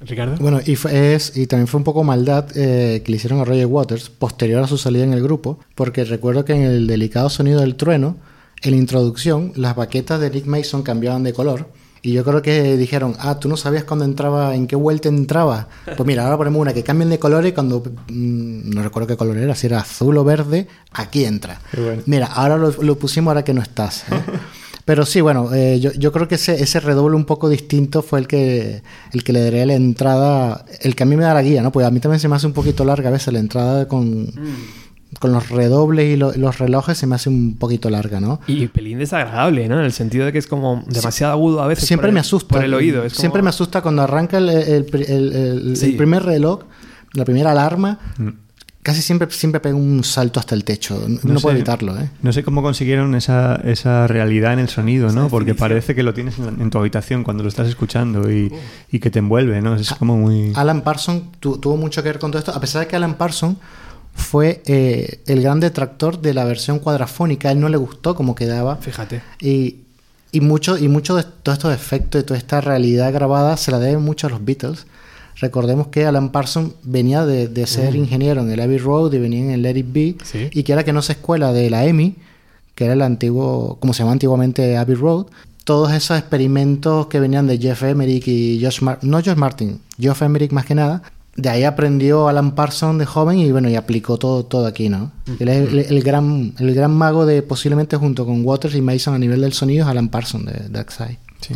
Ricardo. Bueno, y, fue- es, y también fue un poco maldad eh, que le hicieron a Roger Waters posterior a su salida en el grupo, porque recuerdo que en el delicado sonido del trueno, en la introducción, las baquetas de Nick Mason cambiaban de color. Y yo creo que dijeron, ah, tú no sabías cuándo entraba, en qué vuelta entraba. Pues mira, ahora ponemos una que cambien de color y cuando, mm, no recuerdo qué color era, si era azul o verde, aquí entra. Bueno. Mira, ahora lo, lo pusimos ahora que no estás. ¿eh? Pero sí, bueno, eh, yo, yo, creo que ese, ese redoble un poco distinto fue el que, el que le daría la entrada, el que a mí me da la guía, ¿no? Pues a mí también se me hace un poquito larga a veces la entrada con... Mm con los redobles y los relojes se me hace un poquito larga, ¿no? Y pelín desagradable, ¿no? En el sentido de que es como demasiado agudo a veces. Siempre me asusta. Por el oído. Siempre me asusta cuando arranca el, primer reloj, la primera alarma. Mm. Casi siempre, siempre pega un salto hasta el techo. No, puedo evitarlo, ¿eh? No sé cómo consiguieron esa, esa realidad en el sonido, ¿no? Porque parece que lo tienes en, tu habitación cuando lo estás escuchando y, y que te envuelve, ¿no? Es como muy... Alan Parsons tuvo mucho que ver con todo esto. A pesar de que Alan Parsons fue eh, el gran detractor de la versión cuadrafónica. A él no le gustó cómo quedaba. Fíjate. Y, y mucho, y mucho de todos estos efectos y toda esta realidad grabada se la debe mucho a los Beatles. Recordemos que Alan Parsons venía de, ser mm. ingeniero en el Abbey Road y venía en el Let It Be, y que era que no se escuela de la EMI, que era el antiguo, como se llama antiguamente Abbey Road. Todos esos experimentos que venían de Jeff Emerick y Josh Martin, no Josh Martin, Jeff Emerick más que nada, de ahí aprendió Alan Parsons de joven y bueno, y aplicó todo, todo aquí, ¿no? Él es el, gran, el gran mago de posiblemente junto con Waters y Mason a nivel del sonido es Alan Parsons de Darkseid. Sí.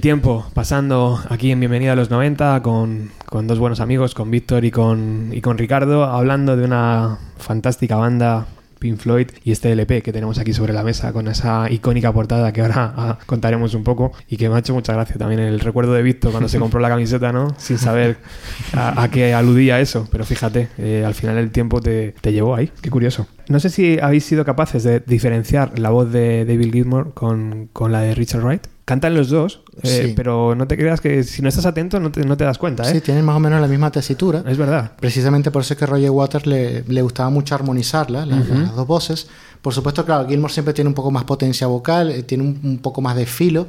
El tiempo pasando aquí en Bienvenida a los 90 con, con dos buenos amigos, con Víctor y con, y con Ricardo, hablando de una fantástica banda Pink Floyd y este LP que tenemos aquí sobre la mesa con esa icónica portada que ahora ah, contaremos un poco y que me ha hecho mucha gracia también el recuerdo de Víctor cuando se compró la camiseta, ¿no? Sin saber a, a qué aludía eso, pero fíjate, eh, al final el tiempo te, te llevó ahí, qué curioso. No sé si habéis sido capaces de diferenciar la voz de David Gilmour con, con la de Richard Wright. Cantan los dos, eh, Sí. pero no te creas que si no estás atento no te, no te das cuenta, ¿eh? Sí, tienen más o menos la misma tesitura. Es verdad. Precisamente por eso es que Roger Waters le, le gustaba mucho armonizarla, la- las dos voces. Por supuesto, claro, Gilmore siempre tiene un poco más potencia vocal, eh, tiene un, un poco más de filo.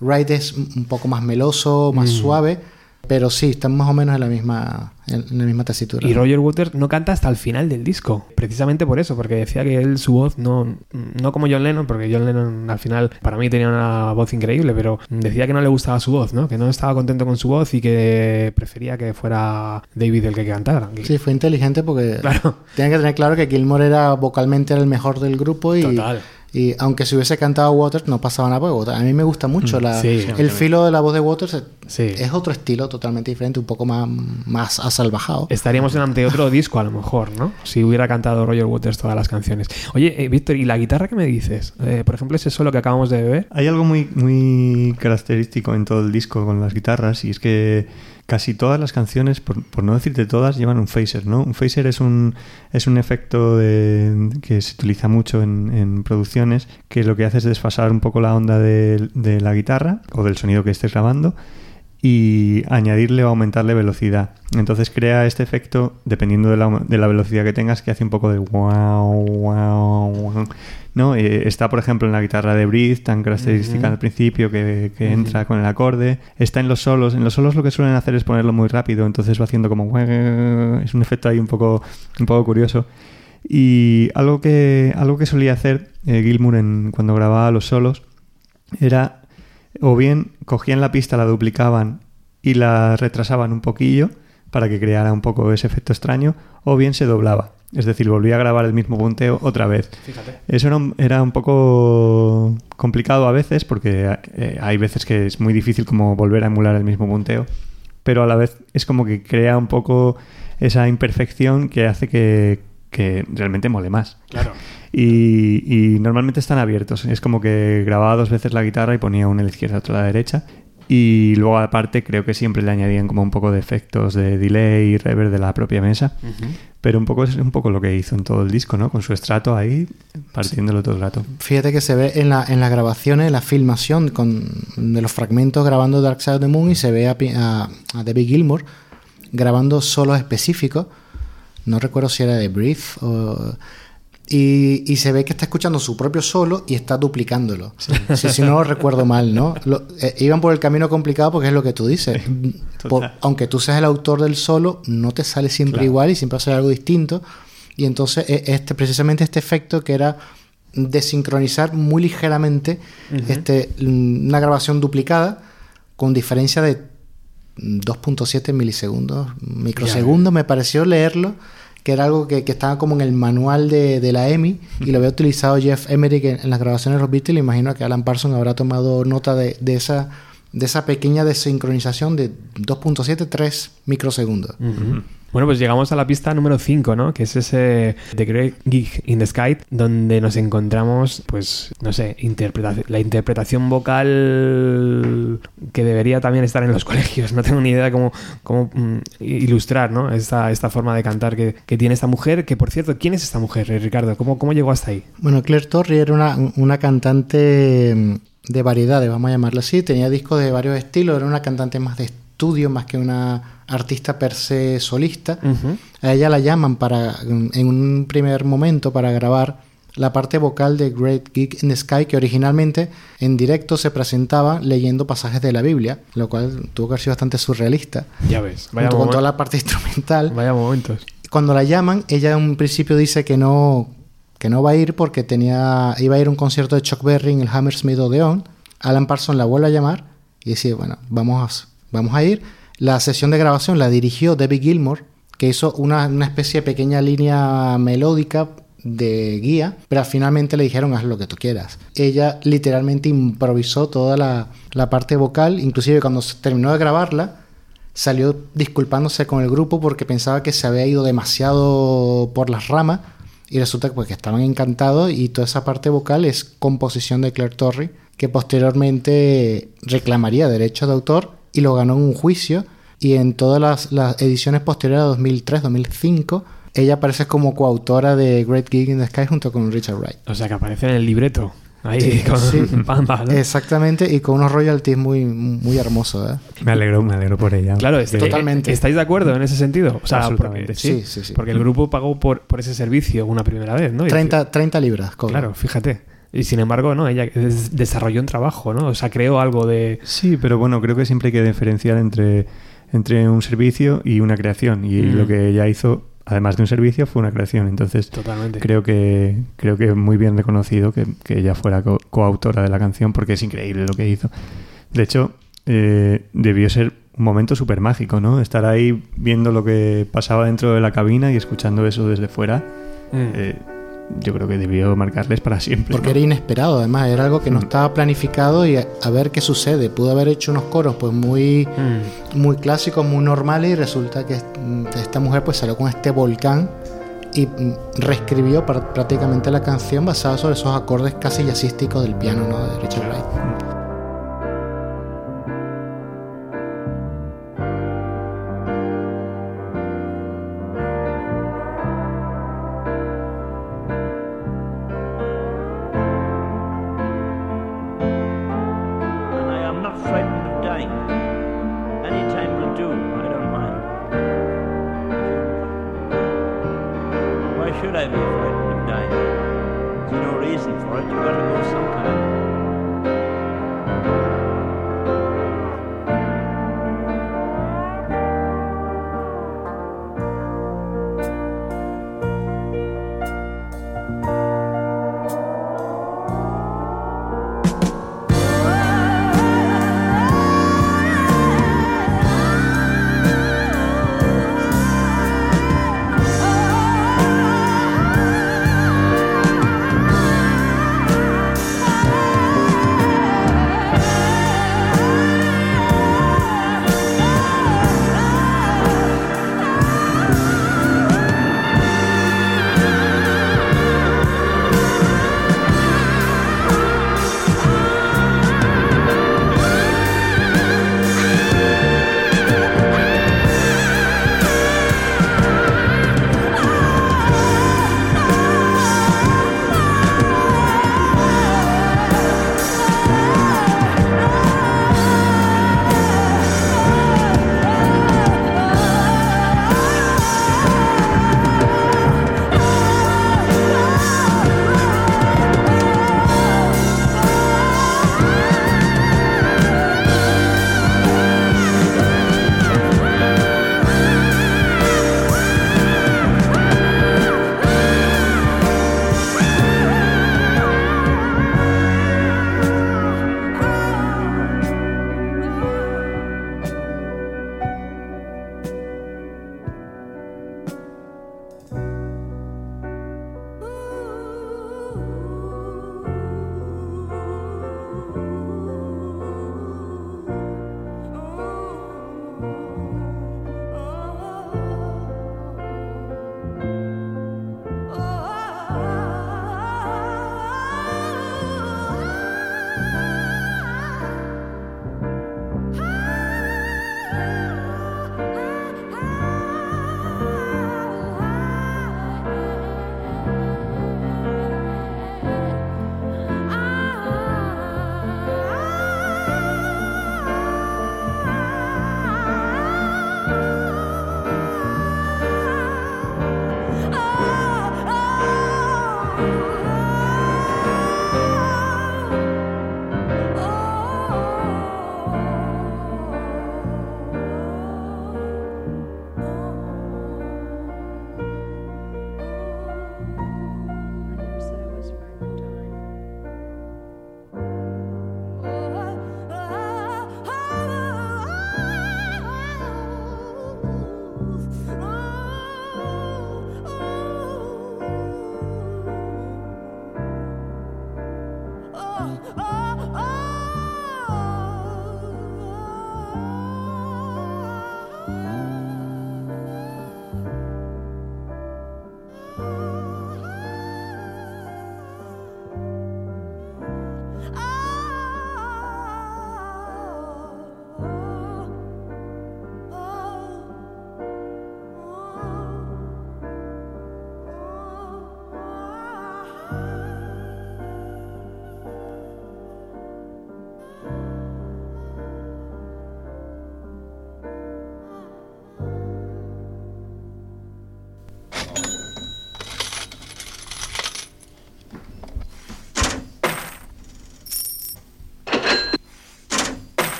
Wright es un un poco más meloso, más Mm. suave, pero sí, están más o menos en la misma, en, en la misma tesitura. Y Roger Waters no canta hasta el final del disco, precisamente por eso, porque decía que él, su voz, no, no como John Lennon, porque John Lennon al final para mí tenía una voz increíble, pero decía que no le gustaba su voz, ¿no? Que no estaba contento con su voz y que prefería que fuera David el que cantara. Sí, fue inteligente porque Claro. tiene que tener claro que Gilmore era vocalmente era el mejor del grupo y, Total. Y aunque se hubiese cantado Waters no pasaba nada porque a mí me gusta mucho la, Mm, sí, el filo de la voz de Waters es- Sí. es otro estilo totalmente diferente un poco más, más asalvajado Estaríamos ante otro disco a lo mejor, ¿no? Si hubiera cantado Roger Waters todas las canciones. Oye, eh, Víctor, ¿y la guitarra qué me dices? Eh, por ejemplo, ese solo que acabamos de beber. Hay algo muy, muy característico en todo el disco con las guitarras y es que casi todas las canciones, por, por no decirte todas, llevan un phaser, ¿no? Un phaser es un, es un efecto de- que se utiliza mucho en, en producciones que lo que hace es desfasar un poco la onda de, de la guitarra o del sonido que estés grabando y añadirle o aumentarle velocidad. Entonces crea este efecto, dependiendo de la, de la velocidad que tengas, que hace un poco de wow, wow, wow. ¿No? Eh, está, por ejemplo, en la guitarra de Breathe, tan característica al principio, que, que entra con el acorde. Está en los solos. En los solos lo que suelen hacer es ponerlo muy rápido, entonces va haciendo como... Es un efecto ahí un poco, un poco curioso. Y algo que, algo que solía hacer eh, Gilmour en, cuando grababa los solos era o bien cogían la pista, la duplicaban y la retrasaban un poquillo para que creara un poco ese efecto extraño, o bien se doblaba. Es decir, volvía a grabar el mismo punteo otra vez. Eso era un, era un poco complicado a veces porque eh, hay veces que es muy difícil como volver a emular el mismo punteo, pero a la vez es como que crea un poco esa imperfección que hace que, que realmente mole más. Claro. Y, y normalmente están abiertos. Es como que grababa dos veces la guitarra y ponía una a la izquierda, otra a la derecha. Y luego aparte creo que siempre le añadían como un poco de efectos de delay y reverb de la propia mesa. Pero un poco es un poco lo que hizo en todo el disco, ¿no? Con su estrato ahí, partiéndolo todo el rato. Fíjate que se ve en, la, en las grabaciones, la filmación con, de los fragmentos grabando Dark Side of the Moon y se ve a- a David Gilmour grabando solos específicos. No recuerdo si era de Brief o... Y, y se ve que está escuchando su propio solo y está duplicándolo. Si, si no lo recuerdo mal, ¿no? Lo- eh, iban por el camino complicado porque es lo que tú dices. Por- aunque tú seas el autor del solo, no te sale siempre Claro. igual y siempre ser algo distinto. Y entonces, e- este, precisamente este efecto que era desincronizar muy ligeramente este, mm, una grabación duplicada con diferencia de 2.7 milisegundos, microsegundos, me pareció leerlo, que era algo que, que estaba como en el manual de, de la EMI y lo había utilizado Jeff Emerick en, en las grabaciones de los Beatles. Imagino que Alan Parsons habrá tomado nota de, de esa, de esa pequeña desincronización de 2.73 microsegundos. Bueno, pues llegamos a la pista número 5, ¿no? Que es ese The Great Gig in the Sky, donde nos encontramos, pues, no sé, interpretación, la interpretación vocal que debería también estar en los colegios. No tengo ni idea de cómo, cómo mm, ilustrar, ¿no? Esta, esta forma de cantar que, que tiene esta mujer. Que, por cierto, ¿quién es esta mujer, eh, Ricardo? ¿Cómo, cómo llegó hasta ahí? Bueno, Claire Torrey era una, una cantante mm, de variedades, vamos a llamarla así. Tenía discos de varios estilos, era una cantante más de estudio, más que una artista per se solista. Ujú. A ella la llaman para, en un primer momento para grabar la parte vocal de Great Geek in the Sky, que originalmente en directo se presentaba leyendo pasajes de la Biblia, lo cual tuvo que haber sido bastante surrealista, Ya ves, vaya, junto con toda la parte instrumental. vaya momentos. Cuando la llaman, ella en un principio dice que no, que no va a ir porque tenía, iba a ir a un concierto de Chuck Berry en el Hammersmith Odeon. Alan Parsons la vuelve a llamar y dice, bueno, vamos a, vamos a ir. La sesión de grabación la dirigió Debbie Gilmore, que hizo una, especie de pequeña línea melódica de guía, pero finalmente le dijeron haz lo que tú quieras. Ella literalmente improvisó toda la, parte vocal, inclusive cuando se terminó de grabarla, salió disculpándose con el grupo porque pensaba que se había ido demasiado por las ramas y resulta pues, que estaban encantados y toda esa parte vocal es composición de Claire Torrey que posteriormente reclamaría derechos de autor y lo ganó en un juicio y en todas las, las ediciones posteriores a 2003-2005 ella aparece como coautora de Great Gig in the Sky junto con Richard Wright. O sea, que aparece en el libreto. Ahí, Sí, con sí. pam, ¿no? Exactamente, y con unos royalties muy, muy hermosos. ¿eh? Me alegro, me alegro por ella. Claro, es- Totalmente. ¿Estáis de acuerdo en ese sentido? O sea, Absolutamente. porque, sí, Sí, sí, sí. porque el grupo pagó por, por ese servicio una primera vez, ¿no? Y 30, 30 libras. cobra. Claro, fíjate. Y sin embargo, ¿no? Ella des- desarrolló un trabajo, ¿no? O sea, creó algo de... Sí, pero bueno, creo que siempre hay que diferenciar entre, entre un servicio y una creación. Y Mm. lo que ella hizo, además de un servicio, fue una creación. Entonces, Totalmente. creo que creo que muy bien reconocido que, que ella fuera co- coautora de la canción porque es increíble lo que hizo. De hecho, eh, debió ser un momento súper mágico, ¿no? Estar ahí viendo lo que pasaba dentro de la cabina y escuchando eso desde fuera. Mm. eh, yo creo que debió marcarles para siempre. Porque ¿no? era inesperado, además, era algo que no estaba planificado y a, a ver qué sucede. Pudo haber hecho unos coros pues muy, Mm. muy clásicos, muy normales y resulta que mm, esta mujer pues salió con este volcán y mm, reescribió pr- prácticamente la canción basada sobre esos acordes casi jazzísticos del piano ¿no? de Richard Wright.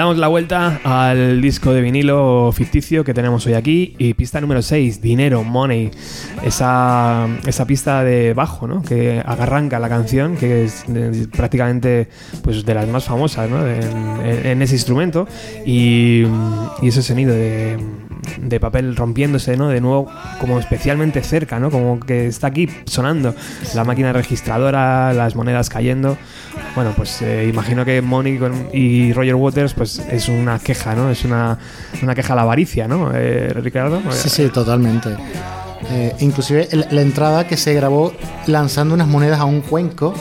Damos la vuelta al disco de vinilo ficticio que tenemos hoy aquí y pista número 6, Dinero, Money. Esa, esa pista de bajo, ¿no? Que arranca la canción, que es prácticamente pues, de las más famosas ¿no? en- en ese instrumento y, y ese sonido de, de papel rompiéndose, ¿no? De nuevo, como especialmente cerca, ¿no? Como que está aquí sonando la máquina registradora, las monedas cayendo. Bueno, pues eh, imagino que Money y Roger Waters, pues es una queja, ¿no? Es una, una queja a la avaricia, ¿no? Eh, Ricardo. Sí, sí, totalmente. Eh, inclusive el- la entrada que se grabó lanzando unas monedas a un cuenco,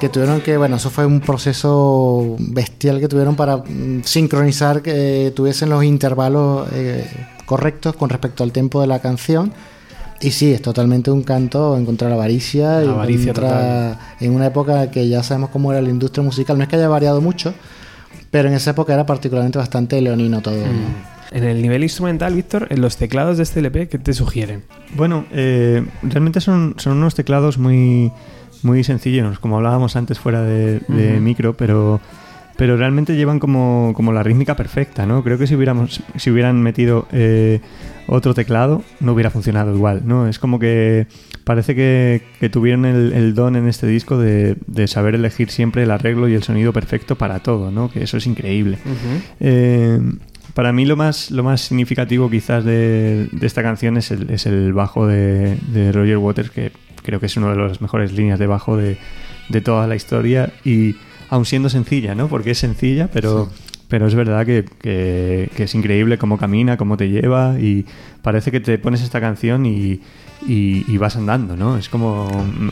que tuvieron que, bueno, eso fue un proceso bestial que tuvieron para mm, sincronizar que tuviesen los intervalos eh, correctos con respecto al tempo de la canción. Y sí, es totalmente un canto en contra de la avaricia, en avaricia contra- en una época que ya sabemos cómo era la industria musical. No es que haya variado mucho, pero en esa época era particularmente bastante leonino todo. En el nivel instrumental, Víctor, en los teclados de este LP, ¿qué te sugieren? Bueno, eh, realmente son, son unos teclados muy, muy sencillos, como hablábamos antes fuera de, micro, pero, pero realmente llevan como, como la rítmica perfecta, ¿no? Creo que si hubiéramos, si hubieran metido eh, otro teclado, no hubiera funcionado igual, ¿no? Es como que parece que, que tuvieron el, el don en este disco de, de saber elegir siempre el arreglo y el sonido perfecto para todo, ¿no? Que eso es increíble. Eh, para mí lo más, lo más significativo quizás de, de esta canción es el, es el bajo de, de Roger Waters, que creo que es una de las mejores líneas de bajo de, de toda la historia y aun siendo sencilla, ¿no? Porque es sencilla, pero, pero es verdad que, que- que es increíble cómo camina, cómo te lleva y parece que te pones esta canción y, y- y vas andando, ¿no? Es como...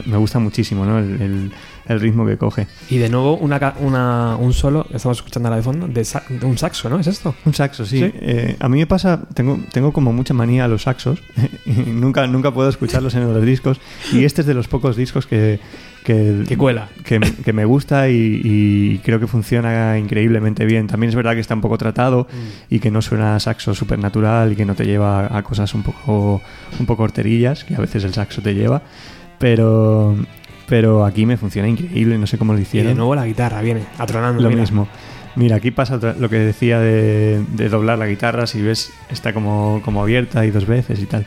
me gusta muchísimo, ¿no? El, el- el ritmo que coge. Y de nuevo, una, una- un solo, estamos escuchando ahora de fondo, de, sa- de un saxo, ¿no? ¿Es esto? Un saxo, sí. ¿Sí? Eh, a mí me pasa, tengo, tengo como mucha manía a los saxos. y nunca, nunca puedo escucharlos en los discos. Y este es de los pocos discos que, que, Que cuela. que, que me gusta y, y creo que funciona increíblemente bien. También es verdad que está un poco tratado y que no suena a saxo supernatural y que no te lleva a cosas un poco, un poco horterillas, que a veces el saxo te lleva. Pero, pero aquí me funciona increíble, no sé cómo lo Y hicieron. de nuevo la guitarra viene atronando. Lo mira. mismo. Mira, aquí pasa lo que decía de, de doblar la guitarra, si ves, está como, como abierta y dos veces y tal.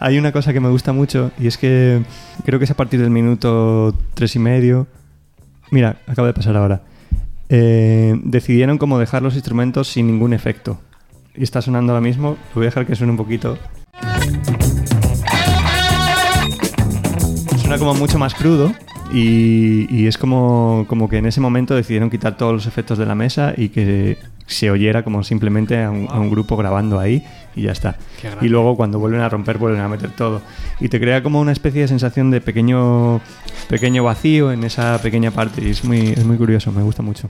hay una cosa que me gusta mucho y es que creo que es a partir del minuto tres y medio. Mira, acaba de pasar ahora. Eh, decidieron como dejar los instrumentos sin ningún efecto. Y está sonando ahora mismo. Lo voy a dejar que suene un poquito. suena como mucho más crudo y, y es como, como que en ese momento decidieron quitar todos los efectos de la mesa y que se oyera como simplemente a un, a un grupo grabando ahí y ya está. Y luego cuando vuelven a romper vuelven a meter todo. Y te crea como una especie de sensación de pequeño, pequeño vacío en esa pequeña parte y es muy, es muy curioso, me gusta mucho.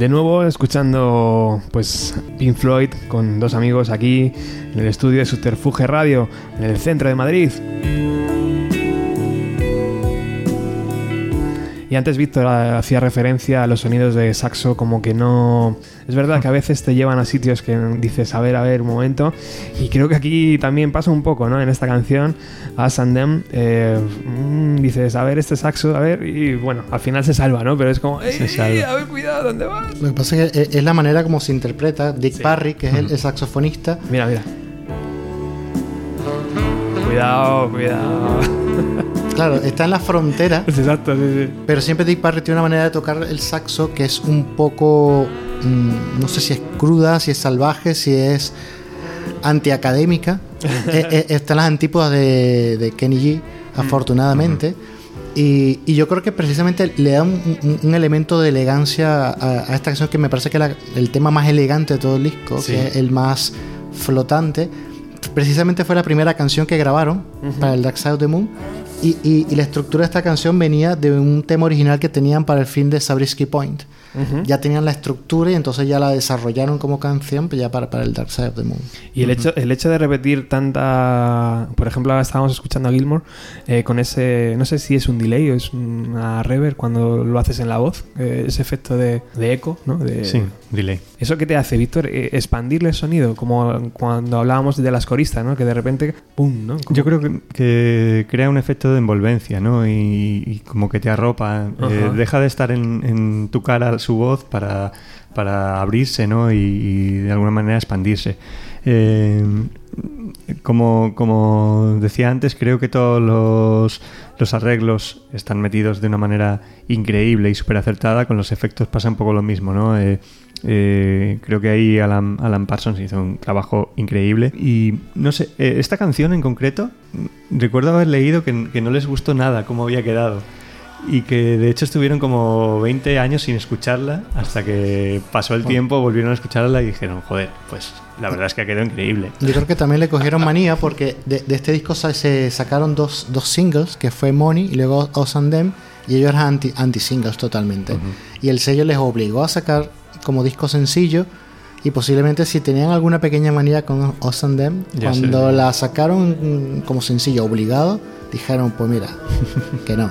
De nuevo escuchando pues Pink Floyd con dos amigos aquí en el estudio de Subterfuge Radio en el centro de Madrid. Y antes Víctor hacía referencia a los sonidos de saxo como que no... Es verdad que a veces te llevan a sitios que dices, a ver, a ver, un momento. Y creo que aquí también pasa un poco, ¿no? En esta canción, Us and Them, eh, mm, dices, a ver, este saxo, a ver, y bueno, al final se salva, ¿no? Pero es como, ¡Ey, Se salva. a ver, cuidado, ¿dónde vas? Lo que pasa es que es- es la manera como se interpreta Dick Parry, que es el, el saxofonista. Mira, mira. Cuidado, cuidado. Claro, está en la frontera, Exacto, sí, sí. pero siempre Dick Parry tiene una manera de tocar el saxo que es un poco, mm, no sé si es cruda, si es salvaje, si es antiacadémica. Eh, eh, están las antípodas de, de Kenny G, afortunadamente. Y, y yo creo que precisamente le da un, un- un elemento de elegancia a, a esta canción que me parece que es el tema más elegante de todo el disco, Sí. que es el más flotante. Precisamente fue la primera canción que grabaron para el Dark Side of the Moon. Y, y- la estructura de esta canción venía de un tema original que tenían para el film de Sabrisky Point. Ya tenían la estructura y entonces ya la desarrollaron como canción pues ya para, para el Dark Side of the Moon. Y el hecho, el hecho de repetir tanta. Por ejemplo, ahora estábamos escuchando a Gilmore eh, con ese. No sé si es un delay o es una reverb cuando lo haces en la voz, eh, ese efecto de, de eco, ¿no? De, Sí, delay. ¿Eso qué te hace, Víctor? Eh, expandirle el sonido, como cuando hablábamos de las coristas, ¿no? Que de repente, ¡pum! ¿no? Como- Yo creo que, que crea un efecto de envolvencia, ¿no? Y, y como que te arropa. eh, deja de estar en, en tu cara su voz para, para abrirse, ¿no? Y, de alguna manera expandirse. Eh, como, como decía antes, creo que todos los, los arreglos están metidos de una manera increíble y súper acertada. Con los efectos pasa un poco lo mismo, ¿no? Eh, eh, creo que ahí Alan, Alan Parsons hizo un trabajo increíble. Y no sé, esta canción en concreto, recuerdo haber leído que, que no les gustó nada cómo había quedado. Y que de hecho estuvieron como 20 años sin escucharla hasta que pasó el tiempo, volvieron a escucharla y dijeron, joder, pues la verdad es que ha quedado increíble. Yo creo que también le cogieron manía porque de, de este disco se sacaron dos, dos singles, que fue Money y luego Us and Them, y ellos eran anti- anti-singles totalmente. Y el sello les obligó a sacar como disco sencillo, y posiblemente si tenían alguna pequeña manía con Us and Them, Ya sé. cuando la sacaron como sencillo obligado, dijeron, pues mira, que no.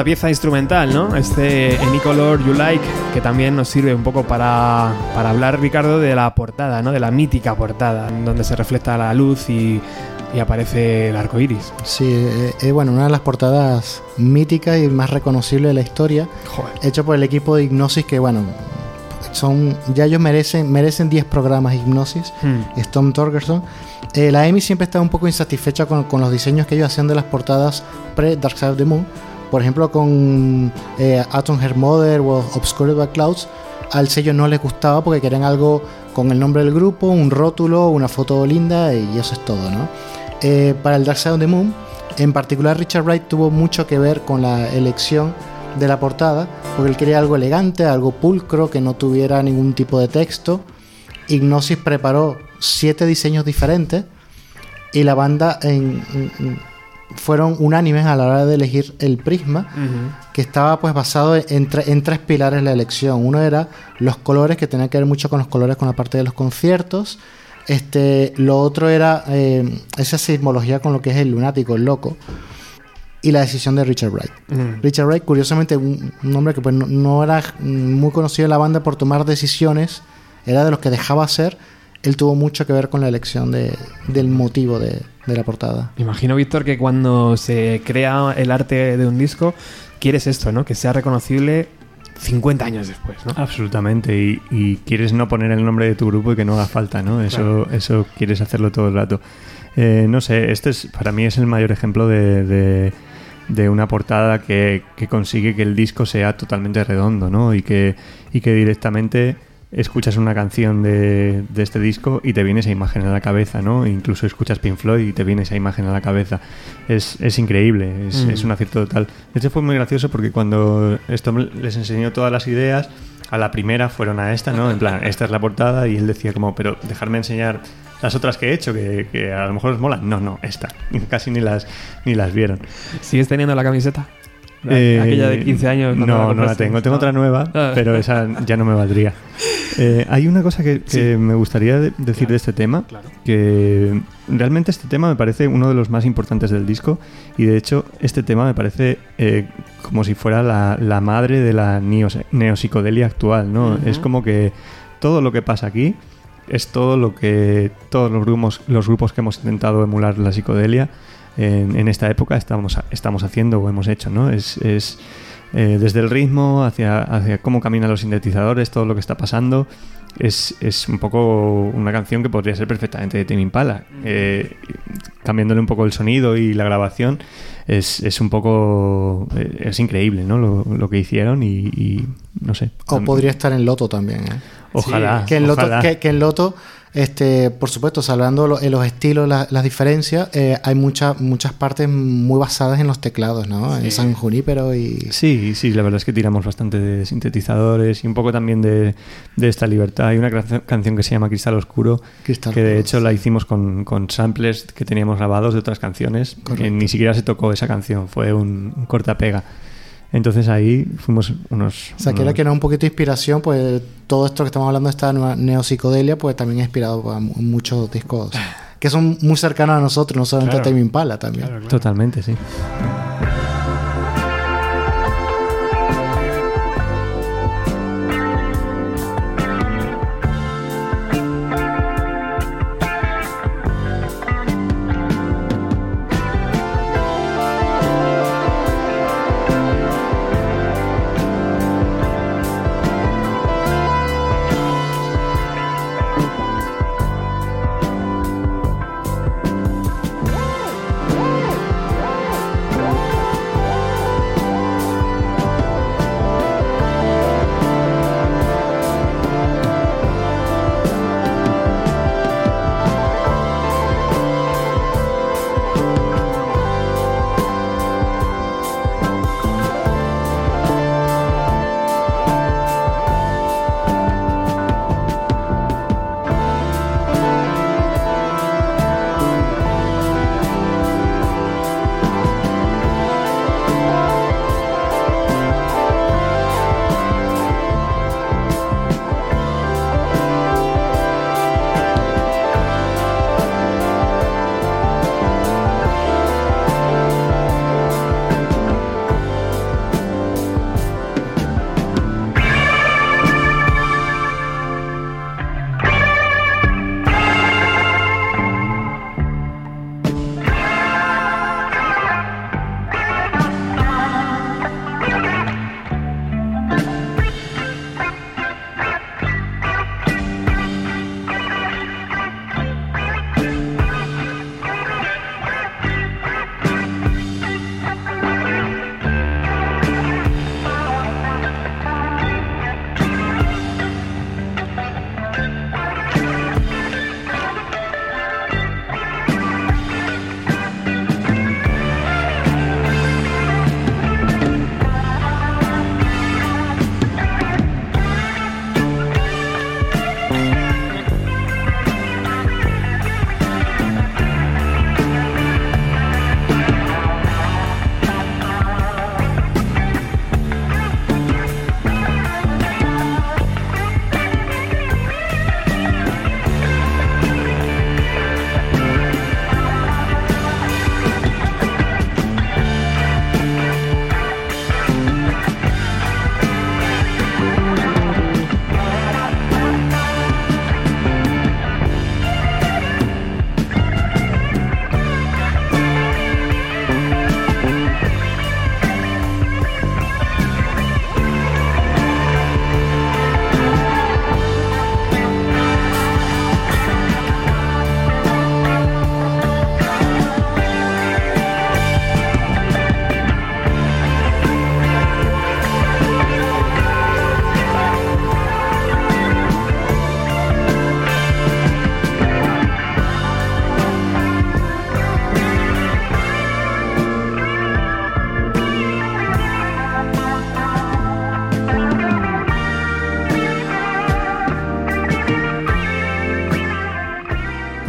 Otra pieza instrumental, ¿no? Este Any Color You Like, que también nos sirve un poco para, para hablar, Ricardo, de la portada, ¿no? De la mítica portada, donde se refleja la luz y, y aparece el arco iris. Sí, eh, eh, bueno, una de las portadas míticas y más reconocibles de la historia, Joder. hecho por el equipo de Hipnosis, que bueno, son ya ellos merecen merecen 10 programas Hipnosis, Hmm. Storm Torgerson. Eh, la Amy siempre está un poco insatisfecha con, con los diseños que ellos hacían de las portadas pre-Dark Side of the Moon. Por ejemplo, con eh, Atom Her Mother o Obscured by Clouds, al sello no les gustaba porque querían algo con el nombre del grupo, un rótulo, una foto linda y eso es todo, ¿no? Eh, para el Dark Side of the Moon, En particular, Richard Wright tuvo mucho que ver con la elección de la portada, porque él quería algo elegante, algo pulcro, que no tuviera ningún tipo de texto. Ignosis preparó siete diseños diferentes y la banda en- fueron unánimes a la hora de elegir el prisma, que estaba pues basado en, tre- en tres pilares la elección. Uno era los colores, que tenía que ver mucho con los colores con la parte de los conciertos. Este, lo otro era eh, esa sismología con lo que es el lunático, el loco. Y la decisión de Richard Wright. Richard Wright, curiosamente, un, un hombre que pues, no, no era muy conocido en la banda por tomar decisiones, era de los que dejaba hacer. Él tuvo mucho que ver con la elección de- del motivo de, de la portada. Imagino, Víctor, que cuando se crea el arte de un disco, quieres esto, ¿no? Que sea reconocible 50 años después, ¿no? Absolutamente, y, y quieres no poner el nombre de tu grupo y que no haga falta, ¿no? Eso, eso quieres hacerlo todo el rato. Eh, no sé, este es para mí es el mayor ejemplo de, de- de una portada que, que consigue que el disco sea totalmente redondo, ¿no? Y que, y que directamente escuchas una canción de, de este disco y te viene esa imagen a la cabeza, ¿no? Incluso escuchas Pink Floyd y te viene esa imagen a la cabeza. Es, es increíble, es, Mm. es un acierto total. De hecho fue muy gracioso porque cuando esto les enseñó todas las ideas, a la primera fueron a esta, ¿no? En plan, esta es la portada y él decía como, pero dejarme enseñar las otras que he hecho, que, que a lo mejor os molan. No, no, esta. Casi ni las, ni las vieron. ¿Sigues teniendo la camiseta? Eh, Aquella de 15 años. No, no la tengo. Tengo No. otra nueva, Ah. pero esa ya no me valdría. Eh, hay una cosa que, que me gustaría de- decir de este tema, claro. que realmente este tema me parece uno de los más importantes del disco y de hecho este tema me parece eh, como si fuera la, la madre de la neopsicodelia actual, ¿no? Ujú. Es como que todo lo que pasa aquí es todo lo que todos los grupos, los grupos que hemos intentado emular la psicodelia en, en esta época estamos, estamos haciendo o hemos hecho, ¿no? Es, es, eh, desde el ritmo hacia, hacia cómo caminan los sintetizadores, todo lo que está pasando. Es, es un poco una canción que podría ser perfectamente de Tim Impala. Eh, cambiándole un poco el sonido y la grabación, es, es un poco. eh, Es increíble, ¿no? Lo, lo que hicieron y, y no sé. O podría estar en Loto también. ¿eh? Ojalá. que en Loto, ojalá. que, que en Loto este, por supuesto, salvando lo- los estilos, la- las diferencias, eh, hay muchas muchas partes muy basadas en los teclados, ¿no? En San Junípero y... Sí, sí, la verdad es que tiramos bastante de sintetizadores y un poco también de, de esta libertad. Hay una canción- que se llama Cristal Oscuro, Cristal que de hecho la hicimos con, con samplers que teníamos grabados de otras canciones. que ni siquiera se tocó esa canción, fue un, un cortapega. Entonces ahí fuimos unos... O sea, que era unos- que era un poquito de inspiración, pues todo esto que estamos hablando de esta nueva neopsicodelia, pues también ha inspirado a mu- muchos discos que son muy cercanos a nosotros, no solamente Claro. a Tame Impala también. Totalmente, sí.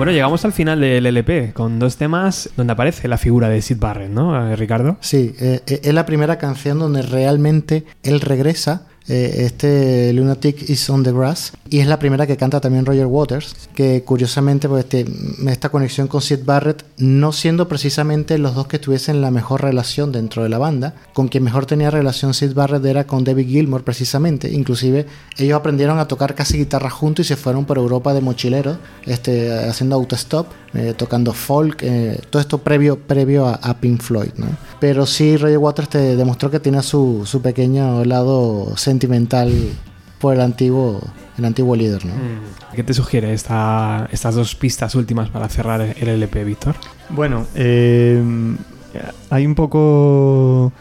Bueno, llegamos al final del LP con dos temas donde aparece la figura de Sid Barrett, ¿no, eh, Ricardo? Sí, eh, eh, es la primera canción donde realmente él regresa. este Lunatic is on the Grass y es la primera que canta también Roger Waters que curiosamente pues este- esta conexión con Sid Barrett no siendo precisamente los dos que tuviesen la mejor relación dentro de la banda con quien mejor tenía relación Sid Barrett era con David Gilmour precisamente inclusive ellos aprendieron a tocar casi guitarra juntos y se fueron por Europa de mochileros este, haciendo autostop eh, tocando folk, eh, todo esto previo, previo a, a Pink Floyd, ¿no? Pero sí, Roger Waters te demostró que tenía su, su pequeño lado sentimental por el antiguo, el antiguo líder, ¿no? ¿Qué te sugiere esta, estas dos pistas últimas para cerrar el LP, Víctor? Bueno, eh, hay un poco.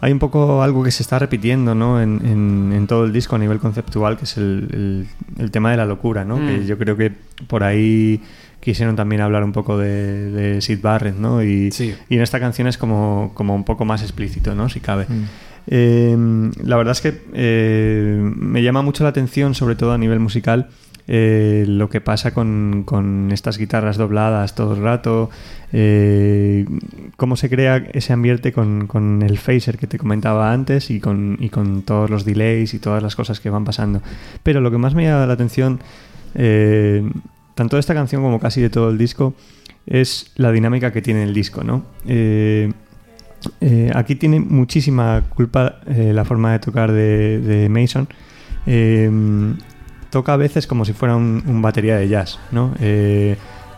Hay un poco algo que se está repitiendo ¿no? en, en- en todo el disco a nivel conceptual, que es el, el- el tema de la locura, ¿no? Mm. Que yo creo que por ahí quisieron también hablar un poco de, de Sid Barrett, ¿no? Y, Sí. y en esta canción es como, como un poco más explícito, ¿no? Si cabe. Mm. Eh, la verdad es que eh, me llama mucho la atención, sobre todo a nivel musical, eh, lo que pasa con, con estas guitarras dobladas todo el rato, eh, cómo se crea ese ambiente con, con el phaser que te comentaba antes y con, y con todos los delays y todas las cosas que van pasando. Pero lo que más me llama la atención, eh, tanto de esta canción como casi de todo el disco, es la dinámica que tiene el disco, ¿no? Eh, aquí tiene muchísima culpa eh, la forma de tocar de, de Mason. Eh, toca a veces como si fuera un, un batería de jazz, ¿no?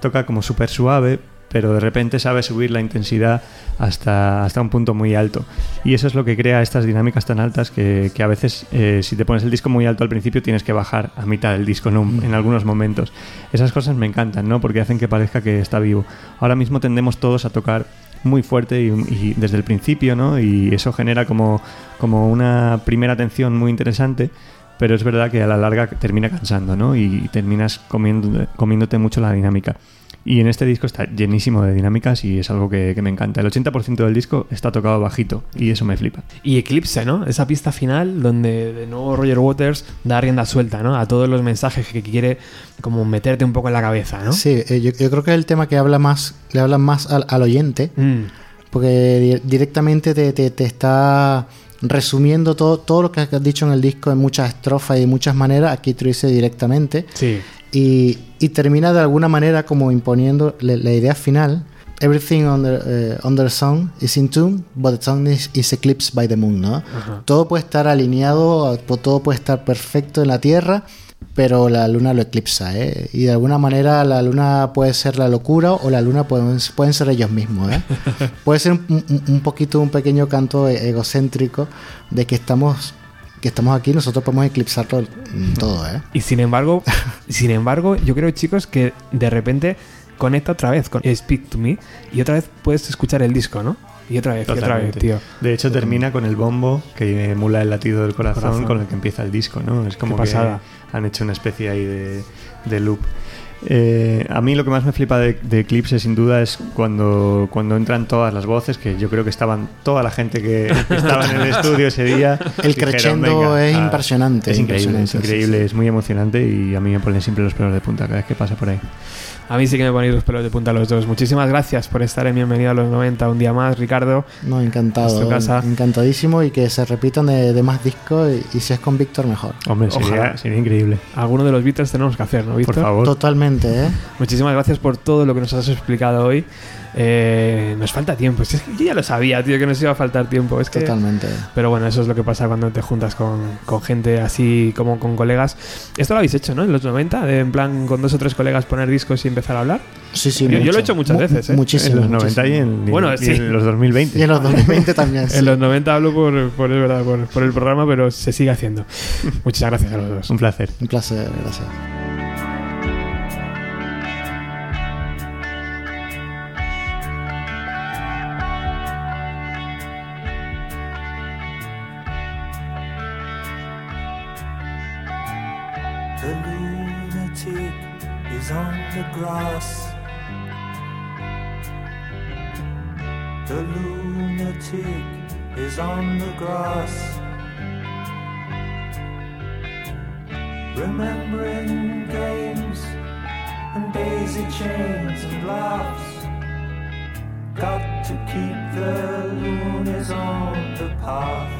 Toca como súper suave, pero de repente sabe subir la intensidad hasta, hasta un punto muy alto. Y eso es lo que crea estas dinámicas tan altas que, que a veces, eh, si te pones el disco muy alto al principio, tienes que bajar a mitad del disco, ¿no? En algunos momentos. Esas cosas me encantan, ¿no? Porque hacen que parezca que está vivo. Ahora mismo tendemos todos a tocar muy fuerte y, y desde el principio, ¿no? Y eso genera como, como una primera tensión muy interesante, pero es verdad que a la larga termina cansando, ¿no? Y terminas comiendo, comiéndote mucho la dinámica. Y en este disco está llenísimo de dinámicas y es algo que, que me encanta. El 80% del disco está tocado bajito y eso me flipa. Y Eclipse, ¿no? Esa pista final donde de nuevo Roger Waters da rienda suelta, ¿no? A todos los mensajes que quiere como meterte un poco en la cabeza, ¿no? Sí, eh, yo, yo creo que es el tema que habla más, le habla más al, al oyente, Mm, porque di- directamente te, te- te está resumiendo todo, todo lo que has dicho en el disco en muchas estrofas y de muchas maneras, aquí te lo dice directamente. sí. Y, y termina de alguna manera como imponiendo la, la idea final. Everything the, eh, on the sun is in tune, but the sun is, is eclipsed by the moon, ¿no? Ajá. Todo puede estar alineado, todo puede estar perfecto en la Tierra, pero la luna lo eclipsa, ¿eh? Y de alguna manera la luna puede ser la locura o la luna pueden, pueden ser ellos mismos, ¿eh? puede ser un, un- un poquito un pequeño canto e- egocéntrico de que estamos que estamos aquí, nosotros podemos eclipsarlo mm, todo, ¿eh? Y sin embargo, sin embargo, yo creo, chicos, que de repente conecta otra vez con Speak to Me y otra vez puedes escuchar el disco, ¿no? Y otra vez, y otra vez, tío. De hecho, termina con el bombo que emula el latido del corazón, Corazón. con el que empieza el disco, ¿no? Es como que pasada. han hecho una especie ahí de, de loop. Eh, a mí lo que más me flipa de, de Eclipse sin duda es cuando, cuando entran todas las voces, que yo creo que estaban toda la gente que, que estaba en el estudio ese día. El crescendo "Venga, es ah, impresionante, Es increíble, es impresionante, sí, increíble, sí. es muy emocionante y a mí me ponen siempre los pelos de punta cada vez que pasa por ahí. A mí sí que me ponéis los pelos de punta los dos. Muchísimas gracias por estar en Bienvenido a los 90 un día más, Ricardo. No, encantado. casa. Encantadísimo y que se repitan de, de más discos y, y si es con Víctor mejor. Hombre, sería, Ojalá. sería increíble. Alguno de los Beatles tenemos que hacer, ¿no, Víctor? Por favor. Totalmente, ¿eh? Muchísimas gracias por todo lo que nos has explicado hoy. Eh, nos falta tiempo. Es que yo ya lo sabía, tío, que nos iba a faltar tiempo. Es que... Totalmente. Pero bueno, eso es lo que pasa cuando te juntas con, con gente así como con colegas. Esto lo habéis hecho, ¿no? En los 90, de, en plan con dos o tres colegas poner discos y empezar a habar. Sí, sí. Yo- yo lo he hecho muchas veces, ¿eh? Muchísimo. en los 90 y en, y- Bueno, y sí. en los 2020. Y en los 2020 también. sí. En los 90 hablo por, por, es verdad, por, por el programa, pero se sigue haciendo. Muchas gracias a los dos. Un placer. Un placer, gracias. The lunatic is on the grass. The lunatic is on the grass. Remembering games and daisy chains and laughs. Got to keep the loonies on the path.